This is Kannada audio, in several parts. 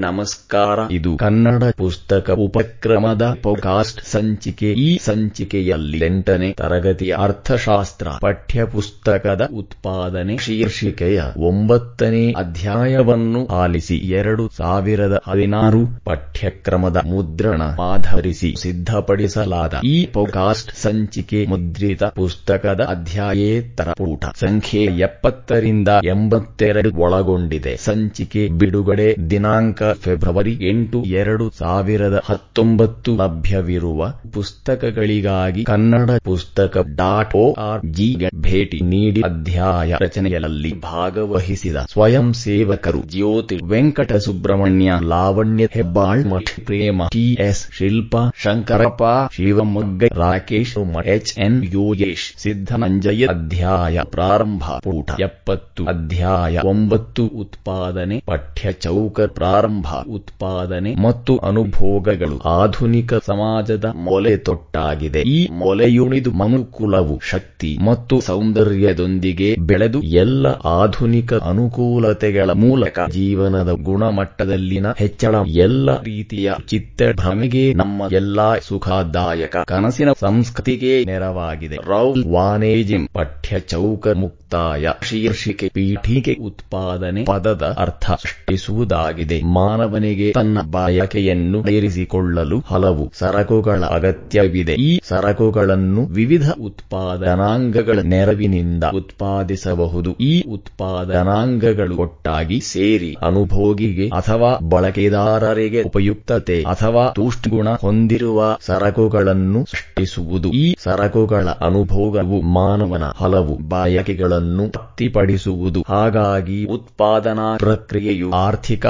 ನಮಸ್ಕಾರ. ಇದು ಕನ್ನಡ ಪುಸ್ತಕ ಉಪಕ್ರಮದ ಪೋಕಾಸ್ಟ್ ಸಂಚಿಕೆ. ಈ ಸಂಚಿಕೆಯಲ್ಲಿ ಎಂಟನೇ ತರಗತಿ ಅರ್ಥಶಾಸ್ತ್ರ ಪಠ್ಯಪುಸ್ತಕದ ಉತ್ಪಾದನೆ ಶೀರ್ಷಿಕೆಯ ಒಂಬತ್ತನೇ ಅಧ್ಯಾಯವನ್ನು ಆಲಿಸಿ ಎರಡು ಸಾವಿರದ ಹದಿನಾರು ಪಠ್ಯಕ್ರಮದ ಮುದ್ರಣ ಆಧರಿಸಿ ಸಿದ್ಧಪಡಿಸಲಾದ ಈ ಪೋಕಾಸ್ಟ್ ಸಂಚಿಕೆ ಮುದ್ರಿತ ಪುಸ್ತಕದ ಅಧ್ಯಾಯೇತರ ತರಪೂಟ ಸಂಖ್ಯೆ ಎಪ್ಪತ್ತರಿಂದ ಎಂಬತ್ತೆರಡು ಒಳಗೊಂಡಿದೆ. ಸಂಚಿಕೆ ಬಿಡುಗಡೆ ದಿನಾಂಕ ಫೆಬ್ರವರಿ ಎಂಟು ಎರಡು ಸಾವಿರದ ಹತ್ತೊಂಬತ್ತು ಲಭ್ಯವಿರುವ ಪುಸ್ತಕಗಳಿಗಾಗಿ ಕನ್ನಡ ಪುಸ್ತಕ ಡಾಟ್ ಓ ಆರ್ ಜಿಗೆ ಭೇಟಿ ನೀಡಿ ಅಧ್ಯಾಯ ರಚನೆಯಲ್ಲಿ ಭಾಗವಹಿಸಿದ ಸ್ವಯಂ ಸೇವಕರು ಜ್ಯೋತಿ ವೆಂಕಟ ಸುಬ್ರಹ್ಮಣ್ಯ ಲಾವಣ್ಯ ಹೆಬ್ಬಾಳ್, ಮಠ Prema TS Shilpa, Shankarappa, Shivamogga, Rakesh H N Yogesh Siddananjaya ಅಧ್ಯಾಯ ಪ್ರಾರಂಭ ಪೂಟ ಎಪ್ಪತ್ತು. ಅಧ್ಯಾಯ ಒಂಬತ್ತು. ಉತ್ಪಾದನೆ ಪಠ್ಯ ಚೌಕ ಪ್ರಾರಂಭ ಉತ್ಪಾದನೆ ಮತ್ತು ಅನುಭೋಗಗಳು ಆಧುನಿಕ ಸಮಾಜದ ಮೊಲೆ ತೊಟ್ಟಾಗಿದೆ. ಈ ಮೊಲೆಯುಣಿದು ಮನುಕುಲವು ಶಕ್ತಿ ಮತ್ತು ಸೌಂದರ್ಯದೊಂದಿಗೆ ಬೆಳೆದು ಎಲ್ಲ ಆಧುನಿಕ ಅನುಕೂಲತೆಗಳ ಮೂಲಕ ಜೀವನದ ಗುಣಮಟ್ಟದಲ್ಲಿನ ಹೆಚ್ಚಳ, ಎಲ್ಲ ರೀತಿಯ ಚಿತ್ತಭ್ರಮೆಗೆ ನಮ್ಮ ಎಲ್ಲಾ ಸುಖದಾಯಕ ಕನಸಿನ ಸಂಸ್ಕೃತಿಗೆ ನೆರವಾಗಿದೆ. ರೌಲ್ ವಾನೇಜಿಂ ಪಠ್ಯ ಚೌಕ ಮುಕ್ತಾಯ. ಶೀರ್ಷಿಕೆ ಪೀಠಿಕೆ ಉತ್ಪಾದನೆ ಪದದ ಅರ್ಥ ಸೃಷ್ಟಿಸುವುದಾಗಿದೆ ಮಾನವನಿಗೆ ತನ್ನ ಬಯಕೆಯನ್ನು ಏರಿಸಿಕೊಳ್ಳಲು ಹಲವು ಸರಕುಗಳ ಅಗತ್ಯವಿದೆ. ಈ ಸರಕುಗಳನ್ನು ವಿವಿಧ ಉತ್ಪಾದನಾಂಗಗಳ ನೆರವಿನಿಂದ ಉತ್ಪಾದಿಸಬಹುದು. ಈ ಉತ್ಪಾದನಾಂಗಗಳು ಒಟ್ಟಾಗಿ ಸೇರಿ ಅನುಭೋಗಿಗೆ ಅಥವಾ ಬಳಕೆದಾರರಿಗೆ ಉಪಯುಕ್ತತೆ ಅಥವಾ ತೂಷ್ಗುಣ ಹೊಂದಿರುವ ಸರಕುಗಳನ್ನು ಸೃಷ್ಟಿಸುವುದು. ಈ ಸರಕುಗಳ ಅನುಭೋಗವು ಮಾನವನ ಹಲವು ಬಯಕೆಗಳನ್ನು ತೃಪ್ತಿಪಡಿಸುವುದು. ಹಾಗಾಗಿ ಉತ್ಪಾದನಾ ಪ್ರಕ್ರಿಯೆಯು ಆರ್ಥಿಕ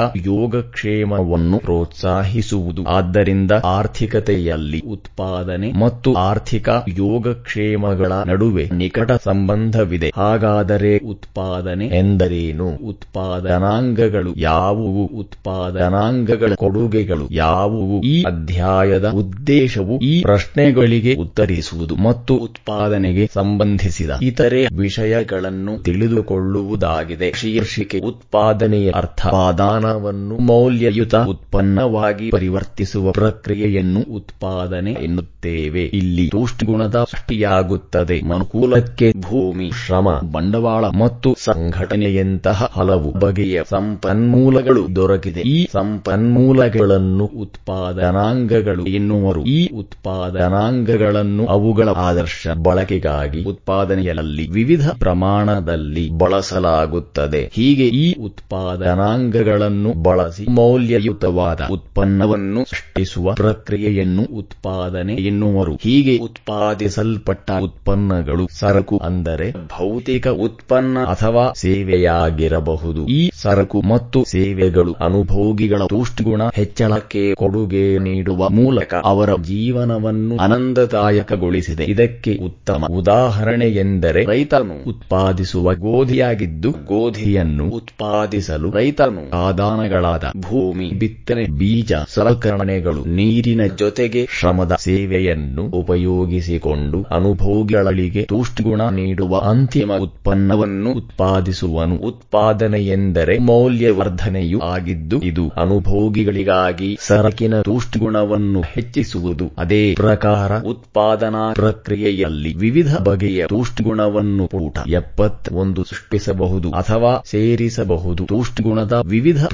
ಯೋಗಕ್ಷೇಮವನ್ನು ಪ್ರೋತ್ಸಾಹಿಸುವುದು. ಆದ್ದರಿಂದ ಆರ್ಥಿಕತೆಯಲ್ಲಿ ಉತ್ಪಾದನೆ ಮತ್ತು ಆರ್ಥಿಕ ಯೋಗಕ್ಷೇಮಗಳ ನಡುವೆ ನಿಕಟ ಸಂಬಂಧವಿದೆ. ಹಾಗಾದರೆ ಉತ್ಪಾದನೆ ಎಂದರೇನು? ಉತ್ಪಾದನಾಂಗಗಳು ಯಾವುವು? ಉತ್ಪಾದನಾಂಗಗಳ ಕೊಡುಗೆಗಳು ಯಾವುವು? ಈ ಅಧ್ಯಾಯದ ಉದ್ದೇಶವು ಈ ಪ್ರಶ್ನೆಗಳಿಗೆ ಉತ್ತರಿಸುವುದು ಮತ್ತು ಉತ್ಪಾದನೆಗೆ ಸಂಬಂಧಿಸಿದ ಇತರೆ ವಿಷಯಗಳನ್ನು ತಿಳಿದುಕೊಳ್ಳುವುದಾಗಿದೆ. ಶೀರ್ಷಿಕೆ, ಉತ್ಪಾದನೆಯ ಅರ್ಥಪಾದಾನವನ್ನು ಮೌಲ್ಯಯುತ ಉತ್ಪನ್ನವಾಗಿ ಪರಿವರ್ತಿಸುವ ಪ್ರಕ್ರಿಯೆಯನ್ನು ಉತ್ಪಾದನೆ ಎನ್ನುತ್ತೇವೆ. ಇಲ್ಲಿ ತೂಷ್ಟಿಗುಣದ ಸೃಷ್ಟಿಯಾಗುತ್ತದೆ. ಮನುಕೂಲಕ್ಕೆ ಭೂಮಿ, ಶ್ರಮ, ಬಂಡವಾಳ ಮತ್ತು ಸಂಘಟನೆಯಂತಹ ಹಲವು ಬಗೆಯ ಸಂಪನ್ಮೂಲಗಳು ದೊರಕಿದೆ. ಈ ಸಂಪನ್ಮೂಲಗಳನ್ನು ಉತ್ಪಾದನಾಂಗಗಳು ಎನ್ನುವರು. ಈ ಉತ್ಪಾದನಾಂಗಗಳನ್ನು ಅವುಗಳ ಆದರ್ಶ ಬಳಕೆಗಾಗಿ ಉತ್ಪಾದನೆಯಲ್ಲಿ ವಿವಿಧ ಪ್ರಮಾಣದಲ್ಲಿ ಬಳಸಲಾಗುತ್ತದೆ. ಹೀಗೆ ಈ ಉತ್ಪಾದನಾಂಗಗಳನ್ನು ಬಳಸಿ ಮೌಲ್ಯಯುತವಾದ ಉತ್ಪನ್ನವನ್ನು ಸೃಷ್ಟಿಸುವ ಪ್ರಕ್ರಿಯೆಯನ್ನು ಉತ್ಪಾದನೆ ಎನ್ನುವರು. ಹೀಗೆ ಉತ್ಪಾದಿಸಲ್ಪಟ್ಟ ಉತ್ಪನ್ನಗಳು ಸರಕು ಅಂದರೆ ಭೌತಿಕ ಉತ್ಪನ್ನ ಅಥವಾ ಸೇವೆಯಾಗಿರಬಹುದು. ಈ ಸರಕು ಮತ್ತು ಸೇವೆಗಳು ಅನುಭೋಗಿಗಳ ಗುಣ ಹೆಚ್ಚಳಕ್ಕೆ ಕೊಡುಗೆ ನೀಡುವ ಮೂಲಕ ಅವರ ಜೀವನವನ್ನು ಆನಂದದಾಯಕಗೊಳಿಸಿದೆ. ಇದಕ್ಕೆ ಉತ್ತಮ ಉದಾಹರಣೆ ಎಂದರೆ ರೈತನು ಉತ್ಪಾದಿಸುವ ಗೋಧಿಯಾಗಿದ್ದು ಗೋಧಿಯನ್ನು ಉತ್ಪಾದಿಸಲು ರೈತನು ಆದಾನಗಳಾದ ಭೂಮಿ, ಬಿತ್ತನೆ, ಬೀಜ, ಸಲಕರಣೆಗಳು, ನೀರಿನ ಜೊತೆಗೆ ಶ್ರಮದ ಸೇವೆಯನ್ನು ಉಪಯೋಗಿಸಿಕೊಂಡು ಅನುಭೋಗಿಗಳಿಗೆ ತುಷ್ಟುಗುಣ ನೀಡುವ ಅಂತಿಮ ಉತ್ಪನ್ನವನ್ನು ಉತ್ಪಾದಿಸುವನು. ಉತ್ಪಾದನೆ ಎಂದರೆ ಮೌಲ್ಯವರ್ಧನೆಯು ಆಗಿದ್ದು, ಇದು ಅನುಭೋಗಿಗಳಿಗಾಗಿ ಸರಕಿನ ತುಷ್ಟುಗುಣವನ್ನು ಹೆಚ್ಚಿಸುವುದು. ಅದೇ ಪ್ರಕಾರ, ಉತ್ಪಾದನಾ ಪ್ರಕ್ರಿಯೆಯಲ್ಲಿ ವಿವಿಧ ಬಗೆಯ ತುಷ್ಟುಗುಣವನ್ನು ಪೂಟ, ಎಪ್ಪತ್ತೊಂದು ಸೃಷ್ಟಿಸಬಹುದು ಅಥವಾ ಸೇರಿಸಬಹುದು. ತುಷ್ಟುಗುಣದ ವಿವಿಧ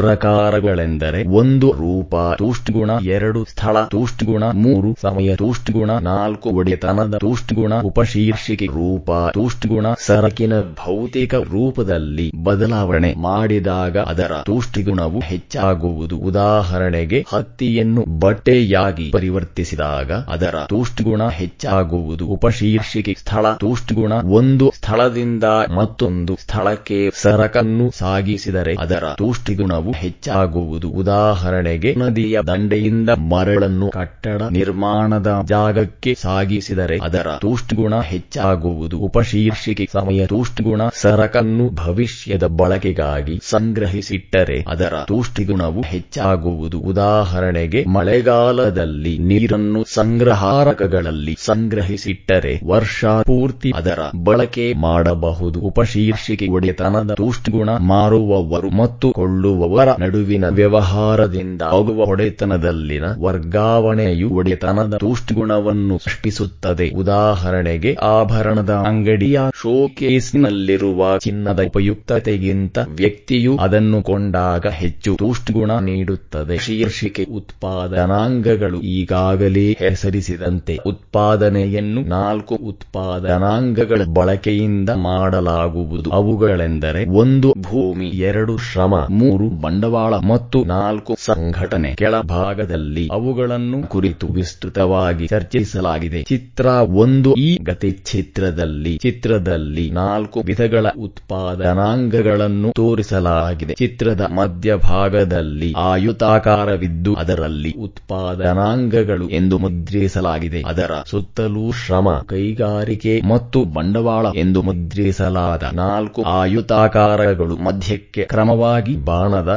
ಪ್ರಕಾರಗಳೆಂದರೆ ಒಂದು ರೂಪ ಗುಣ ಎರಡು, ಸ್ಥಳ ತೂಷ್ಗುಣ ಮೂರು, ಸಮಯ ತೂಷ್ಗುಣ ನಾಲ್ಕು ಒಡೆತನದ ಗುಣ ಉಪಶೀರ್ಷಿಕೆ ರೂಪ ಗುಣ ಸರಕಿನ ಭೌತಿಕ ರೂಪದಲ್ಲಿ ಬದಲಾವಣೆ ಮಾಡಿದಾಗ ಅದರ ತೂಷ್ಟಿಗುಣವು ಹೆಚ್ಚಾಗುವುದು. ಉದಾಹರಣೆಗೆ, ಹತ್ತಿಯನ್ನು ಬಟ್ಟೆಯಾಗಿ ಪರಿವರ್ತಿಸಿದಾಗ ಅದರ ತೂಷ್ಗುಣ ಹೆಚ್ಚಾಗುವುದು. ಉಪಶೀರ್ಷಿಕೆ ಸ್ಥಳ ತೂಷ್ಗುಣ ಒಂದು ಸ್ಥಳದಿಂದ ಮತ್ತೊಂದು ಸ್ಥಳಕ್ಕೆ ಸರಕನ್ನು ಸಾಗಿಸಿದರೆ ಅದರ ತೂಷ್ಟಿಗುಣವು ಹೆಚ್ಚಾಗುವುದು. ಉದಾಹರಣೆಗೆ, ನದಿಯ ದಂಡೆಯಿಂದ ಮರಳನ್ನು ಕಟ್ಟಡ ನಿರ್ಮಾಣದ ಜಾಗಕ್ಕೆ ಸಾಗಿಸಿದರೆ ಅದರ ತೂಷ್ಟುಗುಣ ಹೆಚ್ಚಾಗುವುದು. ಉಪಶೀರ್ಷಿಕೆ ಸಮಯ ತೂಷ್ಟುಗುಣ ಸರಕನ್ನು ಭವಿಷ್ಯದ ಬಳಕೆಗಾಗಿ ಸಂಗ್ರಹಿಸಿಟ್ಟರೆ ಅದರ ತೂಷ್ಟಿಗುಣವು ಹೆಚ್ಚಾಗುವುದು. ಉದಾಹರಣೆಗೆ, ಮಳೆಗಾಲದಲ್ಲಿ ನೀರನ್ನು ಸಂಗ್ರಹಾರಕಗಳಲ್ಲಿ ಸಂಗ್ರಹಿಸಿಟ್ಟರೆ ವರ್ಷ ಪೂರ್ತಿ ಅದರ ಬಳಕೆ ಮಾಡಬಹುದು ಮಾಡಬಹುದು. ಉಪಶೀರ್ಷಿಕೆ ಒಡೆತನದ ತೂಷ್ಟುಗುಣ ಮಾರುವವರು ಮತ್ತು ಕೊಳ್ಳುವವರ ನಡುವಿನ ವ್ಯವಹಾರದಿಂದ ಆಗುವ ಒಡೆತನದಲ್ಲಿನ ವರ್ಗಾವಣೆಯು ಒಡೆತನದ ತುಷ್ಟಗುಣವನ್ನು ಸೃಷ್ಟಿಸುತ್ತದೆ. ಉದಾಹರಣೆಗೆ, ಆಭರಣದ ಅಂಗಡಿಯ ಶೋಕೇಸ್ನಲ್ಲಿರುವ ಚಿನ್ನದ ಉಪಯುಕ್ತತೆಗಿಂತ ವ್ಯಕ್ತಿಯು ಅದನ್ನು ಕೊಂಡಾಗ ಹೆಚ್ಚು ತುಷ್ಟಗುಣ ನೀಡುತ್ತದೆ. ಶೀರ್ಷಿಕೆ, ಉತ್ಪಾದನಾಂಗಗಳು ಈಗಾಗಲೇ ಹೆಸರಿಸಿದಂತೆ ಉತ್ಪಾದನೆಯನ್ನು ನಾಲ್ಕು ಉತ್ಪಾದನಾಂಗಗಳ ಬಳಕೆಯಿಂದ ಮಾಡಲಾಗುವುದು. ಅವುಗಳೆಂದರೆ, ಒಂದು ಭೂಮಿ, ಎರಡು ಶ್ರಮ, ಮೂರು ಬಂಡವಾಳ ಮತ್ತು ನಾಲ್ಕು ಸಂಘಟನೆ ಕೆಳಭಾಗದಲ್ಲಿ ಅವುಗಳನ್ನು ಕುರಿತು ವಿಸ್ತೃತವಾಗಿ ಚರ್ಚಿಸಲಾಗಿದೆ. ಚಿತ್ರ ಒಂದು ಈ ಗತಿ ಚಿತ್ರದಲ್ಲಿ ಚಿತ್ರದಲ್ಲಿ ನಾಲ್ಕು ವಿಧಗಳ ಉತ್ಪಾದನಾಂಗಗಳನ್ನು ತೋರಿಸಲಾಗಿದೆ. ಚಿತ್ರದ ಮಧ್ಯಭಾಗದಲ್ಲಿ ಆಯುತಾಕಾರವಿದ್ದು ಅದರಲ್ಲಿ ಉತ್ಪಾದನಾಂಗಗಳು ಎಂದು ಮುದ್ರಿಸಲಾಗಿದೆ. ಅದರ ಸುತ್ತಲೂ ಶ್ರಮ, ಕೈಗಾರಿಕೆ ಮತ್ತು ಬಂಡವಾಳ ಎಂದು ಮುದ್ರಿಸಲಾದ ನಾಲ್ಕು ಆಯುತಾಕಾರಗಳು ಮಧ್ಯಕ್ಕೆ ಕ್ರಮವಾಗಿ ಬಾಣದ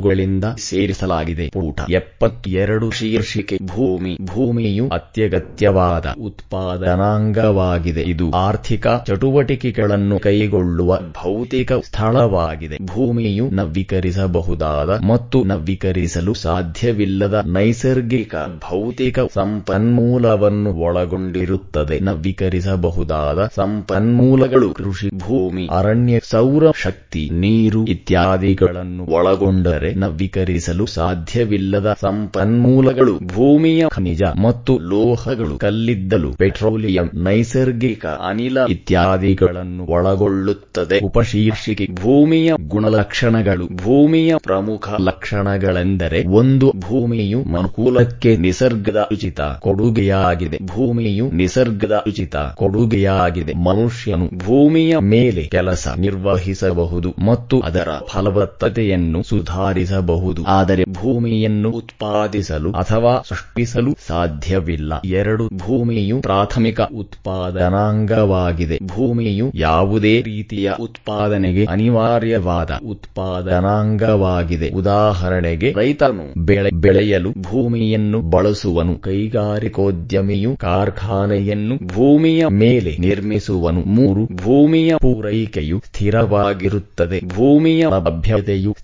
ಗುರುತುಗಳಿಂದ ಸೇರಿಸಲಾಗಿದೆ. ಪೂಟ ಎಪ್ಪತ್ತೆರಡು ಶೀರ್ಷಿಕೆ. ಭೂಮಿ. ಭೂಮಿಯು ಅತ್ಯಗತ್ಯವಾದ ಉತ್ಪಾದನಾಂಗವಾಗಿದೆ. ಇದು ಆರ್ಥಿಕ ಚಟುವಟಿಕೆಗಳನ್ನು ಕೈಗೊಳ್ಳುವ ಭೌತಿಕ ಸ್ಥಳವಾಗಿದೆ. ಭೂಮಿಯು ನವೀಕರಿಸಬಹುದಾದ ಮತ್ತು ನವೀಕರಿಸಲು ಸಾಧ್ಯವಿಲ್ಲದ ನೈಸರ್ಗಿಕ ಭೌತಿಕ ಸಂಪನ್ಮೂಲವನ್ನು ಒಳಗೊಂಡಿರುತ್ತದೆ. ನವೀಕರಿಸಬಹುದಾದ ಸಂಪನ್ಮೂಲಗಳು ಕೃಷಿ, ಭೂಮಿ, ಅರಣ್ಯ, ಸೌರ ಶಕ್ತಿ, ನೀರು ಇತ್ಯಾದಿಗಳನ್ನು ಒಳಗೊಂಡರೆ ನವೀಕರಿಸಲು ಸಾಧ್ಯವಿಲ್ಲದ ಸಂಪನ್ಮೂಲಗಳು, ಭೂಮಿಯ ಖನಿಜ ಮತ್ತು ಲೋಹಗಳು, ಕಲ್ಲಿದ್ದಲು, ಪೆಟ್ರೋಲಿಯಂ, ನೈಸರ್ಗಿಕ ಅನಿಲ ಇತ್ಯಾದಿಗಳನ್ನು ಒಳಗೊಳ್ಳುತ್ತದೆ. ಉಪಶೀರ್ಷಿಕೆ, ಭೂಮಿಯ ಗುಣಲಕ್ಷಣಗಳು, ಭೂಮಿಯ ಪ್ರಮುಖ ಲಕ್ಷಣಗಳೆಂದರೆ ಒಂದು, ಭೂಮಿಯು ಮನುಕೂಲಕ್ಕೆ ನಿಸರ್ಗದ ಉಚಿತ ಕೊಡುಗೆಯಾಗಿದೆ. ಭೂಮಿಯು ನಿಸರ್ಗದ ಉಚಿತ ಕೊಡುಗೆಯಾಗಿದೆ. ಮನುಷ್ಯನು ಭೂಮಿಯ ಮೇಲೆ ಕೆಲಸ ನಿರ್ವಹಿಸಬಹುದು ಮತ್ತು ಅದರ ಫಲವತ್ತತೆಯನ್ನು ಸುಧಾರಿಸಬಹುದು. ಆದರೆ ಭೂಮಿಯನ್ನು ಉತ್ಪಾದಿಸಲು ಅಥವಾ ಸೃಷ್ಟಿಸಲು ಸಾಧ್ಯವಿಲ್ಲ. ಎರಡು ಭೂಮಿಯು ಪ್ರಾಥಮಿಕ ಉತ್ಪಾದನಾಂಗವಾಗಿದೆ. ಭೂಮಿಯು ಯಾವುದೇ ರೀತಿಯ ಉತ್ಪಾದನೆಗೆ ಅನಿವಾರ್ಯವಾದ ಉತ್ಪಾದನಾಂಗವಾಗಿದೆ. ಉದಾಹರಣೆಗೆ, ರೈತನು ಬೆಳೆ ಬೆಳೆಯಲು ಭೂಮಿಯನ್ನು ಬಳಸುವನು. ಕೈಗಾರಿಕೋದ್ಯಮಿಯು ಕಾರ್ಖಾನೆಯನ್ನು ಭೂಮಿಯ ಮೇಲೆ ನಿರ್ಮಿಸುವನು. ಮೂರು, ಭೂಮಿಯ ಪೂರೈಕೆಯು ಸ್ಥಿರವಾಗಿರುತ್ತದೆ. ಭೂಮಿಯ ಲಭ್ಯತೆಯು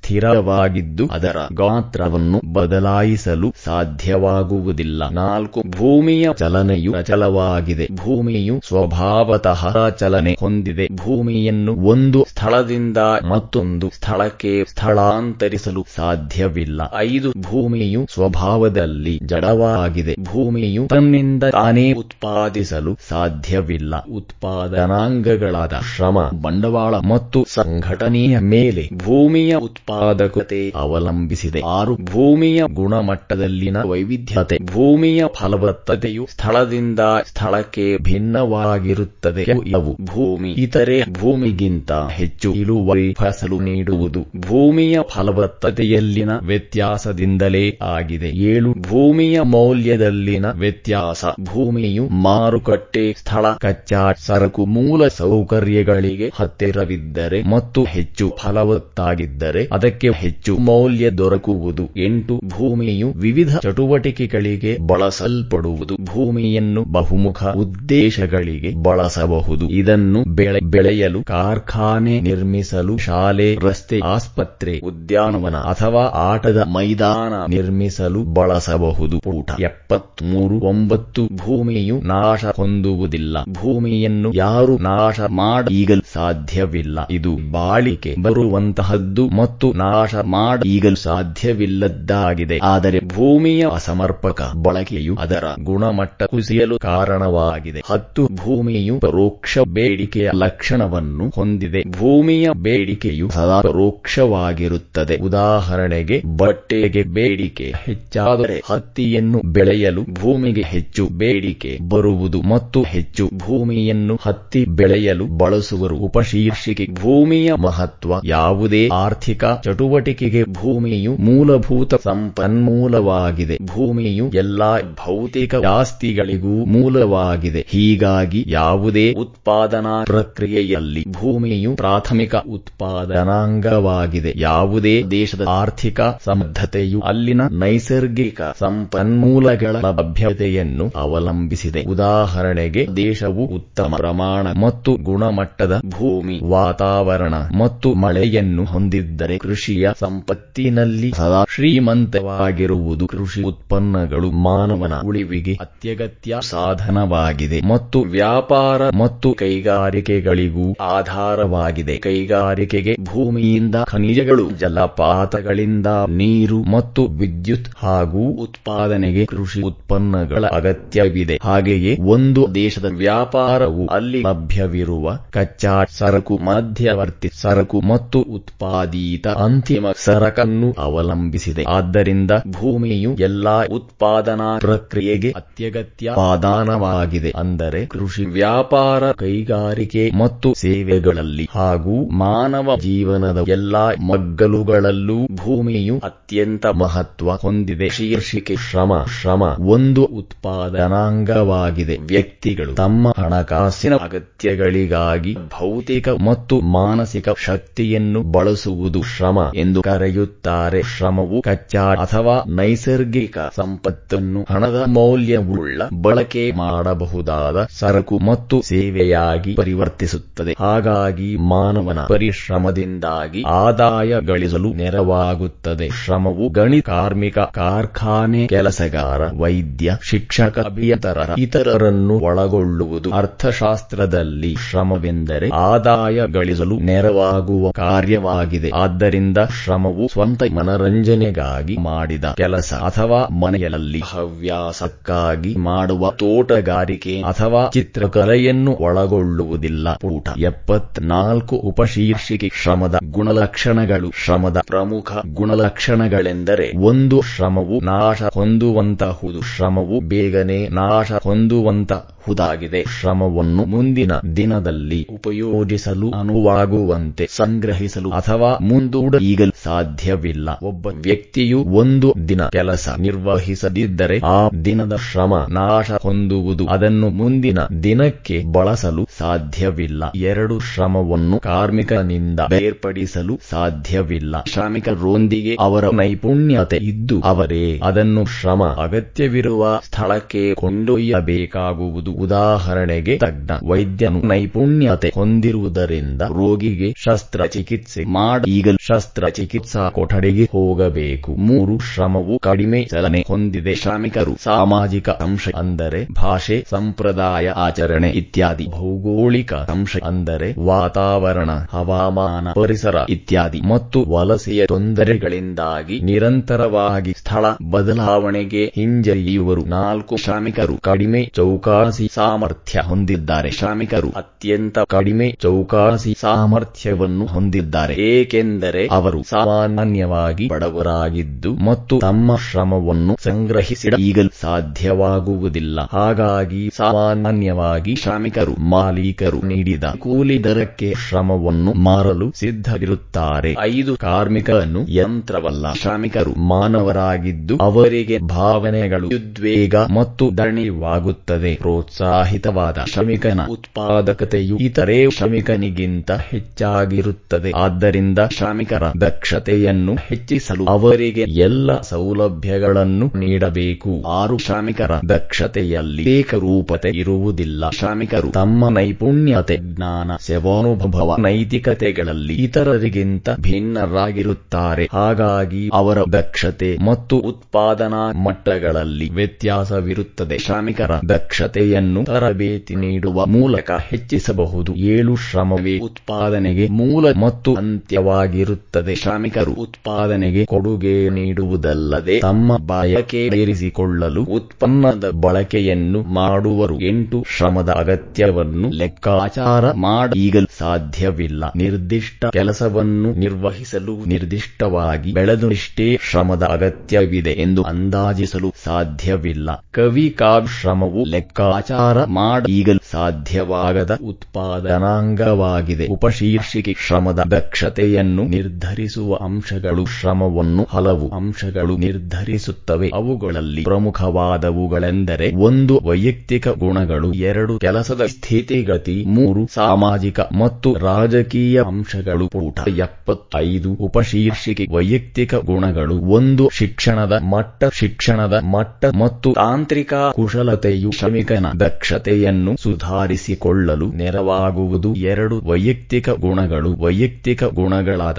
ಸ್ಥಿರವಾಗಿದ್ದು ಅದರ ಗಾತ್ರವನ್ನು ಬದಲಾಯಿಸಲು ಸಾಧ್ಯವಾಗುವುದಿಲ್ಲ. ನಾಲ್ಕು, ಭೂಮಿಯ ಚಲನೆಯು ಅಚಲವಾಗಿದೆ ಭೂಮಿಯು ಸ್ವಭಾವತಃ ಚಲನೆ ಹೊಂದಿದೆ. ಭೂಮಿಯನ್ನು ಒಂದು ಸ್ಥಳದಿಂದ ಮತ್ತೊಂದು ಸ್ಥಳಕ್ಕೆ ಸ್ಥಳಾಂತರಿಸಲು ಸಾಧ್ಯವಿಲ್ಲ. ಐದು, ಭೂಮಿಯು ಸ್ವಭಾವದಲ್ಲಿ ಜಡವಾಗಿದೆ. ಭೂಮಿಯು ತನ್ನಿಂದ ತಾನೇ ಉತ್ಪಾದಿಸಲು ಸಾಧ್ಯವಿಲ್ಲ. ಉತ್ಪಾದನಾಂಗಗಳಾದ ಶ್ರಮ, ಬಂಡವಾಳ ಮತ್ತು ಸಂಘಟನೆಯ ಮೇಲೆ ಭೂಮಿಯ ಉತ್ಪಾದಕತೆ ಅವಲಂಬಿಸಿದೆ. ಆರು, ಭೂಮಿಯ ಗುಣಮಟ್ಟದಲ್ಲಿನ ವೈವಿಧ್ಯತೆ. ಭೂಮಿಯ ಫಲವತ್ತತೆಯು ಸ್ಥಳದಿಂದ ಸ್ಥಳಕ್ಕೆ ಭಿನ್ನವಾಗಿರುತ್ತದೆ. ಇವು ಭೂಮಿ. ಇತರೆ ಭೂಮಿಗಿಂತ ಹೆಚ್ಚು ಇಳುವರಿ ಫಸಲು ನೀಡುವುದು. ಭೂಮಿಯ ಫಲವತ್ತತೆಯಲ್ಲಿನ ವ್ಯತ್ಯಾಸದಿಂದಲೇ ಆಗಿದೆ. ಏಳು, ಭೂಮಿಯ ಮೌಲ್ಯದಲ್ಲಿನ ವ್ಯತ್ಯಾಸ. ಭೂಮಿಯು ಮಾರುಕಟ್ಟೆ, ಸ್ಥಳ, ಕಚ್ಚಾ, ಸರಕು, ಮೂಲ ಸೌಕರ್ಯಗಳಿಗೆ ಹತ್ತಿರವಿದ್ದರೆ ಮತ್ತು ಹೆಚ್ಚು ಫಲವತ್ತಾಗಿದ್ದರೆ ಅದಕ್ಕೆ ಹೆಚ್ಚು ಮೌಲ್ಯ ದೊರಕುವುದು. ಎಂಟು, ಭೂಮಿಯು ವಿವಿಧ ಚಟುವಟಿಕೆಗಳಿಗೆ ಬಳಸಲ್ಪಡುವುದು. ಭೂಮಿಯನ್ನು ಬಹುಮುಖ ಉದ್ದೇಶಗಳಿಗೆ ಬಳಸಬಹುದು. ಇದನ್ನು ಬೆಳೆ, ಬೆಳೆಯಲು ಕಾರ್ಖಾನೆ ನಿರ್ಮಿಸಲು, ಶಾಲೆ, ರಸ್ತೆ, ಆಸ್ಪತ್ರೆ, ಉದ್ಯಾನವನ ಅಥವಾ ಆಟದ ಮೈದಾನ ನಿರ್ಮಿಸಲು ಬಳಸಬಹುದು. ಪೂಟ ಎಪ್ಪತ್ಮೂರು, ಒಂಬತ್ತು, ಭೂಮಿಯು ನಾಶ ಹೊಂದುವುದಿಲ್ಲ. ಭೂಮಿಯನ್ನು ಯಾರು ನಾಶ ಮಾಡ ಈಗಲು ಸಾಧ್ಯವಿಲ್ಲ. ಇದು ಬಾಳಿಕೆ ಬರುವಂತಹದ್ದು ಮತ್ತು ನಾಶ ಮಾಡ ಈಗಲು ಸಾಧ್ಯವಿಲ್ಲದ್ದಾಗಿದೆ. ಆದರೆ ಭೂಮಿಯ ಅಸಮರ್ಪಕ ಬಳಕೆಯು ಅದರ ಗುಣಮಟ್ಟ ಕುಸಿಯಲು ಕಾರಣವಾಗಿದೆ. ಹತ್ತು, ಭೂಮಿಯು ಪರೋಕ್ಷ ಬೇಡಿಕೆಯ ಲಕ್ಷಣವನ್ನು ಹೊಂದಿದೆ. ಭೂಮಿಯ ಬೇಡಿಕೆಯು ಸದಾ ಪರೋಕ್ಷವಾಗಿರುತ್ತದೆ. ಉದಾಹರಣೆಗೆ, ಬಟ್ಟೆಗೆ ಬೇಡಿಕೆ ಹೆಚ್ಚಾದರೆ ಹತ್ತಿಯನ್ನು ಬೆಳೆಯಲು ಭೂಮಿಗೆ ಹೆಚ್ಚು ಬೇಡಿಕೆ ಬರುವುದು ಮತ್ತು ಹೆಚ್ಚು ಭೂಮಿಯನ್ನು ಹತ್ತಿ ಬೆಳೆಯಲು ಬಳಸುವರು ಉಪಶೀರ್ಷಿಕೆ. ಭೂಮಿಯ ಮಹತ್ವ ಯಾವುದೇ ಆರ್ಥಿಕ ಚಟುವಟಿಕೆಗೆ ಭೂಮಿಯು ಮೂಲಭೂತ ಸಂಪನ್ಮೂಲವಾಗಿದೆ. ಭೂಮಿಯು ಎಲ್ಲಾ ಭೌತಿಕ ಆಸ್ತಿಗಳಿಗೂ ಮೂಲವಾಗಿದೆ. ಹೀಗಾಗಿ ಯಾವುದೇ ಉತ್ಪಾದನಾ ಪ್ರಕ್ರಿಯೆಯಲ್ಲಿ ಭೂಮಿಯು ಪ್ರಾಥಮಿಕ ಉತ್ಪಾದನಾಂಗವಾಗಿದೆ. ಯಾವುದೇ ದೇಶದ ಆರ್ಥಿಕ ಸಮರ್ಥತೆಯು ಅಲ್ಲಿನ ನೈಸರ್ಗಿಕ ಸಂಪನ್ಮೂಲಗಳ ಲಭ್ಯತೆಯನ್ನು ಅವಲಂಬಿಸಿದೆ. ಉದಾಹರಣೆಗೆ, ದೇಶವು ಉತ್ತಮ ಪ್ರಮಾಣ ಮತ್ತು ಗುಣಮಟ್ಟದ ಭೂಮಿ ವಾತಾವರಣ ಮತ್ತು ಮಳೆಯನ್ನು ಹೊಂದಿದ್ದರೆ ಕೃಷಿಯ ಸಂಪತ್ತಿನಲ್ಲಿ ಸದಾ ಶ್ರೀಮಂತವಾಗಿರುವುದು ಕೃಷಿ ಉತ್ಪನ್ನಗಳು ಮಾನವನ ಉಳಿವಿಗೆ ಅತ್ಯಗತ್ಯ ಸಾಧನವಾಗಿದೆ ಮತ್ತು ವ್ಯಾಪಾರ ಮತ್ತು ಕೈಗಾರಿಕೆಗಳಿಗೂ ಆಧಾರವಾಗಿದೆ. ಕೈಗಾರಿಕೆಗೆ ಭೂಮಿಯಿಂದ ಖನಿಜಗಳು, ಜಲಪಾತಗಳಿಂದ ನೀರು ಮತ್ತು ವಿದ್ಯುತ್ ಹಾಗೂ ಉತ್ಪಾದನೆಗೆ ಕೃಷಿ ಉತ್ಪನ್ನಗಳ ಅಗತ್ಯವಿದೆ. ಹಾಗೆಯೇ ಒಂದು ದೇಶದ ವ್ಯಾಪಾರವು ಅಲ್ಲಿ ಲಭ್ಯವಿರುವ ಕಚ್ಚಾ ಸರಕು, ಮಧ್ಯವರ್ತಿ ಸರಕು ಮತ್ತು ಉತ್ಪಾದಿತ ಅಂತಿಮ ಸರಕನ್ನು ಅವಲಂಬಿಸಿದೆ. ಆದ್ದರಿಂದ ಭೂಮಿಯು ಎಲ್ಲಾ ಉತ್ಪಾದನಾ ಪ್ರಕ್ರಿಯೆಗೆ ಅತ್ಯಗತ್ಯ ಪಾದಾನವಾಗಿದೆ. ಅಂದರೆ ಕೃಷಿ, ವ್ಯಾಪಾರ, ಕೈಗಾರಿಕೆ ಮತ್ತು ಸೇವೆಗಳಲ್ಲಿ ಹಾಗೂ ಮಾನವ ಜೀವನದ ಎಲ್ಲಾ ಮಗ್ಗಲುಗಳಲ್ಲೂ ಭೂಮಿಯು ಅತ್ಯಂತ ಮಹತ್ವ ಹೊಂದಿದೆ. ಶೀರ್ಷಿಕೆ ಶ್ರಮ ಶ್ರಮ ಒಂದು ಉತ್ಪಾದನಾಂಗವಾಗಿದೆ. ವ್ಯಕ್ತಿಗಳು ತಮ್ಮ ಹಣಕಾಸಿನ ಅಗತ್ಯಗಳಿಗಾಗಿ ಭೌತಿಕ ಮತ್ತು ಮಾನಸಿಕ ಶಕ್ತಿಯನ್ನು ಬಳಸುವುದು ಶ್ರಮ ಎಂದು ಕರೆಯುತ್ತಾರೆ. ಶ್ರಮವು ಕಚ್ಚಾ ಅಥವಾ ನೈಸರ್ಗಿಕ ಸಂಪತ್ತನ್ನು ಹಣದ ಮೌಲ್ಯವುಳ್ಳ ಬಳಕೆ ಮಾಡಬಹುದಾದ ಸರಕು ಮತ್ತು ಸೇವೆಯಾಗಿ ಪರಿವರ್ತಿಸುತ್ತದೆ. ಹಾಗಾಗಿ ಮಾನವನ ಪರಿಶ್ರಮದಿಂದಾಗಿ ಆದಾಯ ಗಳಿಸಲು ನೆರವಾಗುತ್ತದೆ. ಶ್ರಮವು ಗಣಿ ಕಾರ್ಮಿಕ, ಕಾರ್ಖಾನೆ ಕೆಲಸಗಾರ, ವೈದ್ಯ, ಶಿಕ್ಷಕ, ಅಭಿಯಂತರ, ಇತರರನ್ನು ಒಳಗೊಳ್ಳುವುದು. ಅರ್ಥಶಾಸ್ತ್ರದಲ್ಲಿ ಶ್ರಮವೆಂದರೆ ಆದಾಯ ಗಳಿಸಲು ನೆರವಾಗುವ ಕಾರ್ಯವಾಗಿದೆ. ಆದ್ದರಿಂದ ಶ್ರಮವು ಸ್ವಂತ ಮನರಂಜನೆಗಾಗಿ ಮಾಡಿದ ಕೆಲಸ ಅಥವಾ ಮನೆಯಲ್ಲಿ ಹವ್ಯಾಸಕ್ಕಾಗಿ ಮಾಡುವ ತೋಟಗಾರಿಕೆ ಅಥವಾ ಚಿತ್ರಕಲೆಯನ್ನು ಒಳಗೊಳ್ಳುವುದಿಲ್ಲ. ಪೂಟ ಎಪ್ಪತ್ನಾಲ್ಕು ಉಪಶೀರ್ಷಿಕೆ ಶ್ರಮದ ಗುಣಲಕ್ಷಣಗಳು. ಶ್ರಮದ ಪ್ರಮುಖ ಗುಣಲಕ್ಷಣಗಳೆಂದರೆ ಒಂದು, ಶ್ರಮವು ನಾಶ ಹೊಂದುವಂತಹುದು. ಶ್ರಮವು ಬೇಗನೆ ನಾಶ ಹೊಂದುವಂತಹುದಾಗಿದೆ. ಶ್ರಮವನ್ನು ಮುಂದಿನ ದಿನದಲ್ಲಿ ಉಪಯೋಗಿಸಲು ಅನುವಾಗುವಂತೆ ಸಂಗ್ರಹಿಸಲು ಅಥವಾ ಮುಂದೂಡಲು ಸಾಧ್ಯವಿಲ್ಲ. ಒಬ್ಬ ವ್ಯಕ್ತಿಯು ಒಂದು ದಿನ ಕೆಲಸ ನಿರ್ವಹಿಸದಿದ್ದರೆ ಆ ದಿನದ ಶ್ರಮ ನಾಶ ಹೊಂದುವುದು. ಅದನ್ನು ಮುಂದಿನ ದಿನಕ್ಕೆ ಬಳಸಲು ಸಾಧ್ಯವಿಲ್ಲ. ಎರಡು ಶ್ರಮವನ್ನು ಕಾರ್ಮಿಕನಿಂದ ಬೇರ್ಪಡಿಸಲು ಸಾಧ್ಯವಿಲ್ಲ. ಶ್ರಮಿಕರೊಂದಿಗೆ ಅವರ ನೈಪುಣ್ಯತೆ ಇದ್ದು ಅವರೇ ಅದನ್ನು ಶ್ರಮ, ಅಗತ್ಯವಿರುವ ಸ್ಥಳಕ್ಕೆ ಕೊಂಡೊಯ್ಯಬೇಕಾಗುವುದು. ಉದಾಹರಣೆಗೆ ತಜ್ಞ ವೈದ್ಯನು ನೈಪುಣ್ಯತೆ ಹೊಂದಿರುವುದರಿಂದ ರೋಗಿಗೆ ಶಸ್ತ್ರಚಿಕಿತ್ಸೆ ಮಾಡಿ ಈಗಲೂ ಶಸ್ತ್ರಚಿಕಿತ್ಸಾ ಕೊಠಡಿಗೆ ಹೋಗಬೇಕು. ಮೂರು ಶ್ರಮವು ಕಡಿಮೆ ಚಲನೆ ಹೊಂದಿದೆ. ಶ್ರಮಿಕರು ಸಾಮಾಜಿಕ ಅಂಶ ಅಂದರೆ ಭಾಷೆ, ಸಂಪ್ರದಾಯ, ಆಚರಣೆ ಇತ್ಯಾದಿ, ಭೌಗೋಳಿಕ ಅಂಶ ಅಂದರೆ ವಾತಾವರಣ, ಹವಾಮಾನ, ಪರಿಸರ ಇತ್ಯಾದಿ ಮತ್ತು ವಲಸೆಯ ತೊಂದರೆಗಳಿಂದಾಗಿ ನಿರಂತರವಾಗಿ ಸ್ಥಳ ಬದಲಾವಣೆಗೆ ಹಿಂಜರಿಯುವರು. ನಾಲ್ಕು ಶ್ರಮಿಕರು ಕಡಿಮೆ ಚೌಕಾಸಿ ಸಾಮರ್ಥ್ಯ ಹೊಂದಿದ್ದಾರೆ. ಶ್ರಮಿಕರು ಅತ್ಯಂತ ಕಡಿಮೆ ಚೌಕಾಸಿ ಸಾಮರ್ಥ್ಯವನ್ನು ಹೊಂದಿದ್ದಾರೆ. ಏಕೆಂದರೆ ಅವರು ಸಾಮಾನ್ಯವಾಗಿ ಬಡವರಾಗಿದ್ದು ಮತ್ತು ತಮ್ಮ ಶ್ರಮವನ್ನು ಸಂಗ್ರಹಿಸಿ ಈಗಲೂ ಸಾಧ್ಯವಾಗುವುದಿಲ್ಲ. ಹಾಗಾಗಿ ಸಾಮಾನ್ಯವಾಗಿ ಶ್ರಮಿಕರು, ಮಾಲೀಕರು ನೀಡಿದ ಕೂಲಿ ದರಕ್ಕೆ ಶ್ರಮವನ್ನು ಮಾರಲು ಸಿದ್ಧವಿರುತ್ತಾರೆ ಐದು ಕಾರ್ಮಿಕರನ್ನು ಯಂತ್ರವಲ್ಲ, ಶ್ರಮಿಕರು ಮಾನವರಾಗಿದ್ದು ಅವರಿಗೆ ಭಾವನೆಗಳು ಉದ್ವೇಗ ಮತ್ತು ದಣಿವಾಗುತ್ತದೆ. ಪ್ರೋತ್ಸಾಹಿತವಾದ ಶ್ರಮಿಕನ ಉತ್ಪಾದಕತೆಯು ಇತರೆ ಶ್ರಮಿಕನಿಗಿಂತ ಹೆಚ್ಚಾಗಿರುತ್ತದೆ. ಆದ್ದರಿಂದ ಶ್ರಮಿಕರ ದಕ್ಷತೆಯನ್ನು ಹೆಚ್ಚಿಸಲು ಅವರಿಗೆ ಎಲ್ಲ ಸೌಲಭ್ಯಗಳನ್ನು ನೀಡಬೇಕು. ಆರು ಶ್ರಮಿಕರ ದಕ್ಷತೆಯಲ್ಲಿ ಏಕರೂಪತೆ ಇರುವುದಿಲ್ಲ. ಶ್ರಮಿಕರು ತಮ್ಮ ನೈಪುಣ್ಯತೆ, ಜ್ಞಾನ ಸೇವಾನುಭವ ನೈತಿಕತೆಗಳಲ್ಲಿ ಇತರರಿಗಿಂತ ಭಿನ್ನರಾಗಿರುತ್ತಾರೆ. ಹಾಗಾಗಿ ಅವರ ದಕ್ಷತೆ ಮತ್ತು ಉತ್ಪಾದನಾ ಮಟ್ಟಗಳಲ್ಲಿ ವ್ಯತ್ಯಾಸವಿರುತ್ತದೆ. ಶ್ರಮಿಕರ ದಕ್ಷತೆಯನ್ನು ತರಬೇತಿ ನೀಡುವ ಮೂಲಕ ಹೆಚ್ಚಿಸಬಹುದು. ಏಳು ಶ್ರಮವೇ ಉತ್ಪಾದನೆಗೆ ಮೂಲ ಮತ್ತು ಅಂತ್ಯವಾಗಿರುತ್ತದೆ. ಶ್ರಮಿಕರು ಉತ್ಪಾದನೆಗೆ ಕೊಡುಗೆ ನೀಡುವುದಲ್ಲದೆ ತಮ್ಮ ಬಯಕೆ ಏರಿಸಿಕೊಳ್ಳಲು ಉತ್ಪನ್ನದ ಬಳಕೆಯನ್ನು ಮಾಡುವರು. ಎಂಟು, ಶ್ರಮದ ಅಗತ್ಯವನ್ನು ಲೆಕ್ಕಾಚಾರ ಮಾಡೀಗಲು ಸಾಧ್ಯವಿಲ್ಲ. ನಿರ್ದಿಷ್ಟ ಕೆಲಸವನ್ನು ನಿರ್ವಹಿಸಲು ನಿರ್ದಿಷ್ಟವಾಗಿ ಬೆಳೆದಷ್ಟೇ ಶ್ರಮದ ಅಗತ್ಯವಿದೆ ಎಂದು ಅಂದಾಜಿಸಲು ಸಾಧ್ಯವಿಲ್ಲ. ಕವಿ ಕಾವ್ಯ ಶ್ರಮವು ಲೆಕ್ಕಾಚಾರ ಮಾಡೀಗಲು ಸಾಧ್ಯವಾಗದ ಉತ್ಪಾದನಾಂಗವಾಗಿದೆ. ಉಪಶೀರ್ಷಿಕೆ ಶ್ರಮದ ದಕ್ಷತೆಯನ್ನು ನಿರ್ಧರಿಸುವ ಅಂಶಗಳು ಶ್ರಮವನ್ನು ಹಲವು ಅಂಶಗಳು ನಿರ್ಧರಿಸುತ್ತವೆ. ಅವುಗಳಲ್ಲಿ ಪ್ರಮುಖವಾದವುಗಳೆಂದರೆ ಒಂದು ವೈಯಕ್ತಿಕ ಗುಣಗಳು, ಎರಡು ಕೆಲಸದ ಸ್ಥಿತಿಗತಿ ಮೂರು ಸಾಮಾಜಿಕ ಮತ್ತು ರಾಜಕೀಯ ಅಂಶಗಳು ಪೂಟ ಎಪ್ಪತ್ತೈದು ಉಪಶೀರ್ಷಿಕೆ, ವೈಯಕ್ತಿಕ ಗುಣಗಳು, ಒಂದು ಶಿಕ್ಷಣದ ಮಟ್ಟ ಶಿಕ್ಷಣದ ಮಟ್ಟ ಮತ್ತು ತಾಂತ್ರಿಕ ಕುಶಲತೆಯು ಶ್ರಮಿಕನ ದಕ್ಷತೆಯನ್ನು ಸುಧಾರಿಸಿಕೊಳ್ಳಲು ನೆರವಾಗುವುದು. ಎರಡು ವೈಯಕ್ತಿಕ ಗುಣಗಳು, ವೈಯಕ್ತಿಕ ಗುಣಗಳಾದ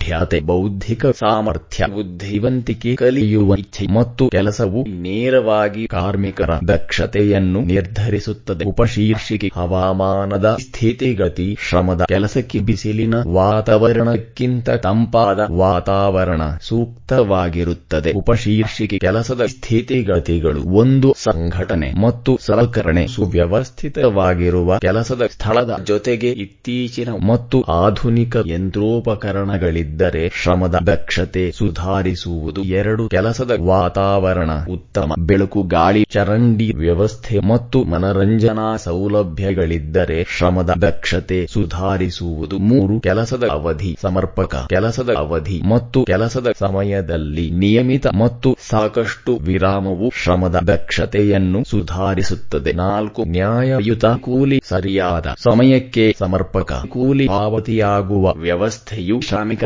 ದೇಹದಾರ್ಢ್ಯತೆ ಬೌದ್ಧಿಕ ಸಾಮರ್ಥ್ಯ, ಬುದ್ಧಿವಂತಿಕೆ, ಕಲಿಯುವ ಇಚ್ಛೆ ಮತ್ತು ಕೆಲಸವು ನೇರವಾಗಿ ಕಾರ್ಮಿಕರ ದಕ್ಷತೆಯನ್ನು ನಿರ್ಧರಿಸುತ್ತದೆ. ಉಪಶೀರ್ಷಿಕೆ, ಹವಾಮಾನದ ಸ್ಥಿತಿಗತಿ ಶ್ರಮದ ಕೆಲಸಕ್ಕೆ ಬಿಸಿಲಿನ ವಾತಾವರಣಕ್ಕಿಂತ ತಂಪಾದ ವಾತಾವರಣ ಸೂಕ್ತವಾಗಿರುತ್ತದೆ. ಉಪಶೀರ್ಷಿಕೆ, ಕೆಲಸದ ಸ್ಥಿತಿಗತಿಗಳು ಒಂದು ಸಂಘಟನೆ ಮತ್ತು ಸಲಕರಣೆ. ಸುವ್ಯವಸ್ಥಿತವಾಗಿರುವ ಕೆಲಸದ ಸ್ಥಳದ ಜೊತೆಗೆ ಇತ್ತೀಚಿನ ಮತ್ತು ಆಧುನಿಕ ಯಂತ್ರೋಪಕರಣಗಳಿದ್ದರೆ ಶ್ರಮದ ದಕ್ಷತೆ ಸುಧಾರಿಸುವುದು ಎರಡು ಕೆಲಸದ ವಾತಾವರಣ, ಉತ್ತಮ ಬೆಳಕು, ಗಾಳಿ, ಚರಂಡಿ ವ್ಯವಸ್ಥೆ ಮತ್ತು ಮನರಂಜನಾ ಸೌಲಭ್ಯಗಳಿದ್ದರೆ ಶ್ರಮದ ದಕ್ಷತೆ ಸುಧಾರಿಸುವುದು ಮೂರು ಕೆಲಸದ ಅವಧಿ, ಸಮರ್ಪಕ ಕೆಲಸದ ಅವಧಿ ಮತ್ತು ಕೆಲಸದ ಸಮಯದಲ್ಲಿ ನಿಯಮಿತ ಮತ್ತು ಸಾಕಷ್ಟು ವಿರಾಮವು ಶ್ರಮದ ದಕ್ಷತೆಯನ್ನು ಸುಧಾರಿಸುತ್ತದೆ. ನಾಲ್ಕು, ನ್ಯಾಯಯುತ ಕೂಲಿ ಸರಿಯಾದ ಸಮಯಕ್ಕೆ ಸಮರ್ಪಕ ಕೂಲಿ ಪಾವತಿಯಾಗುವ ವ್ಯವಸ್ಥೆಯು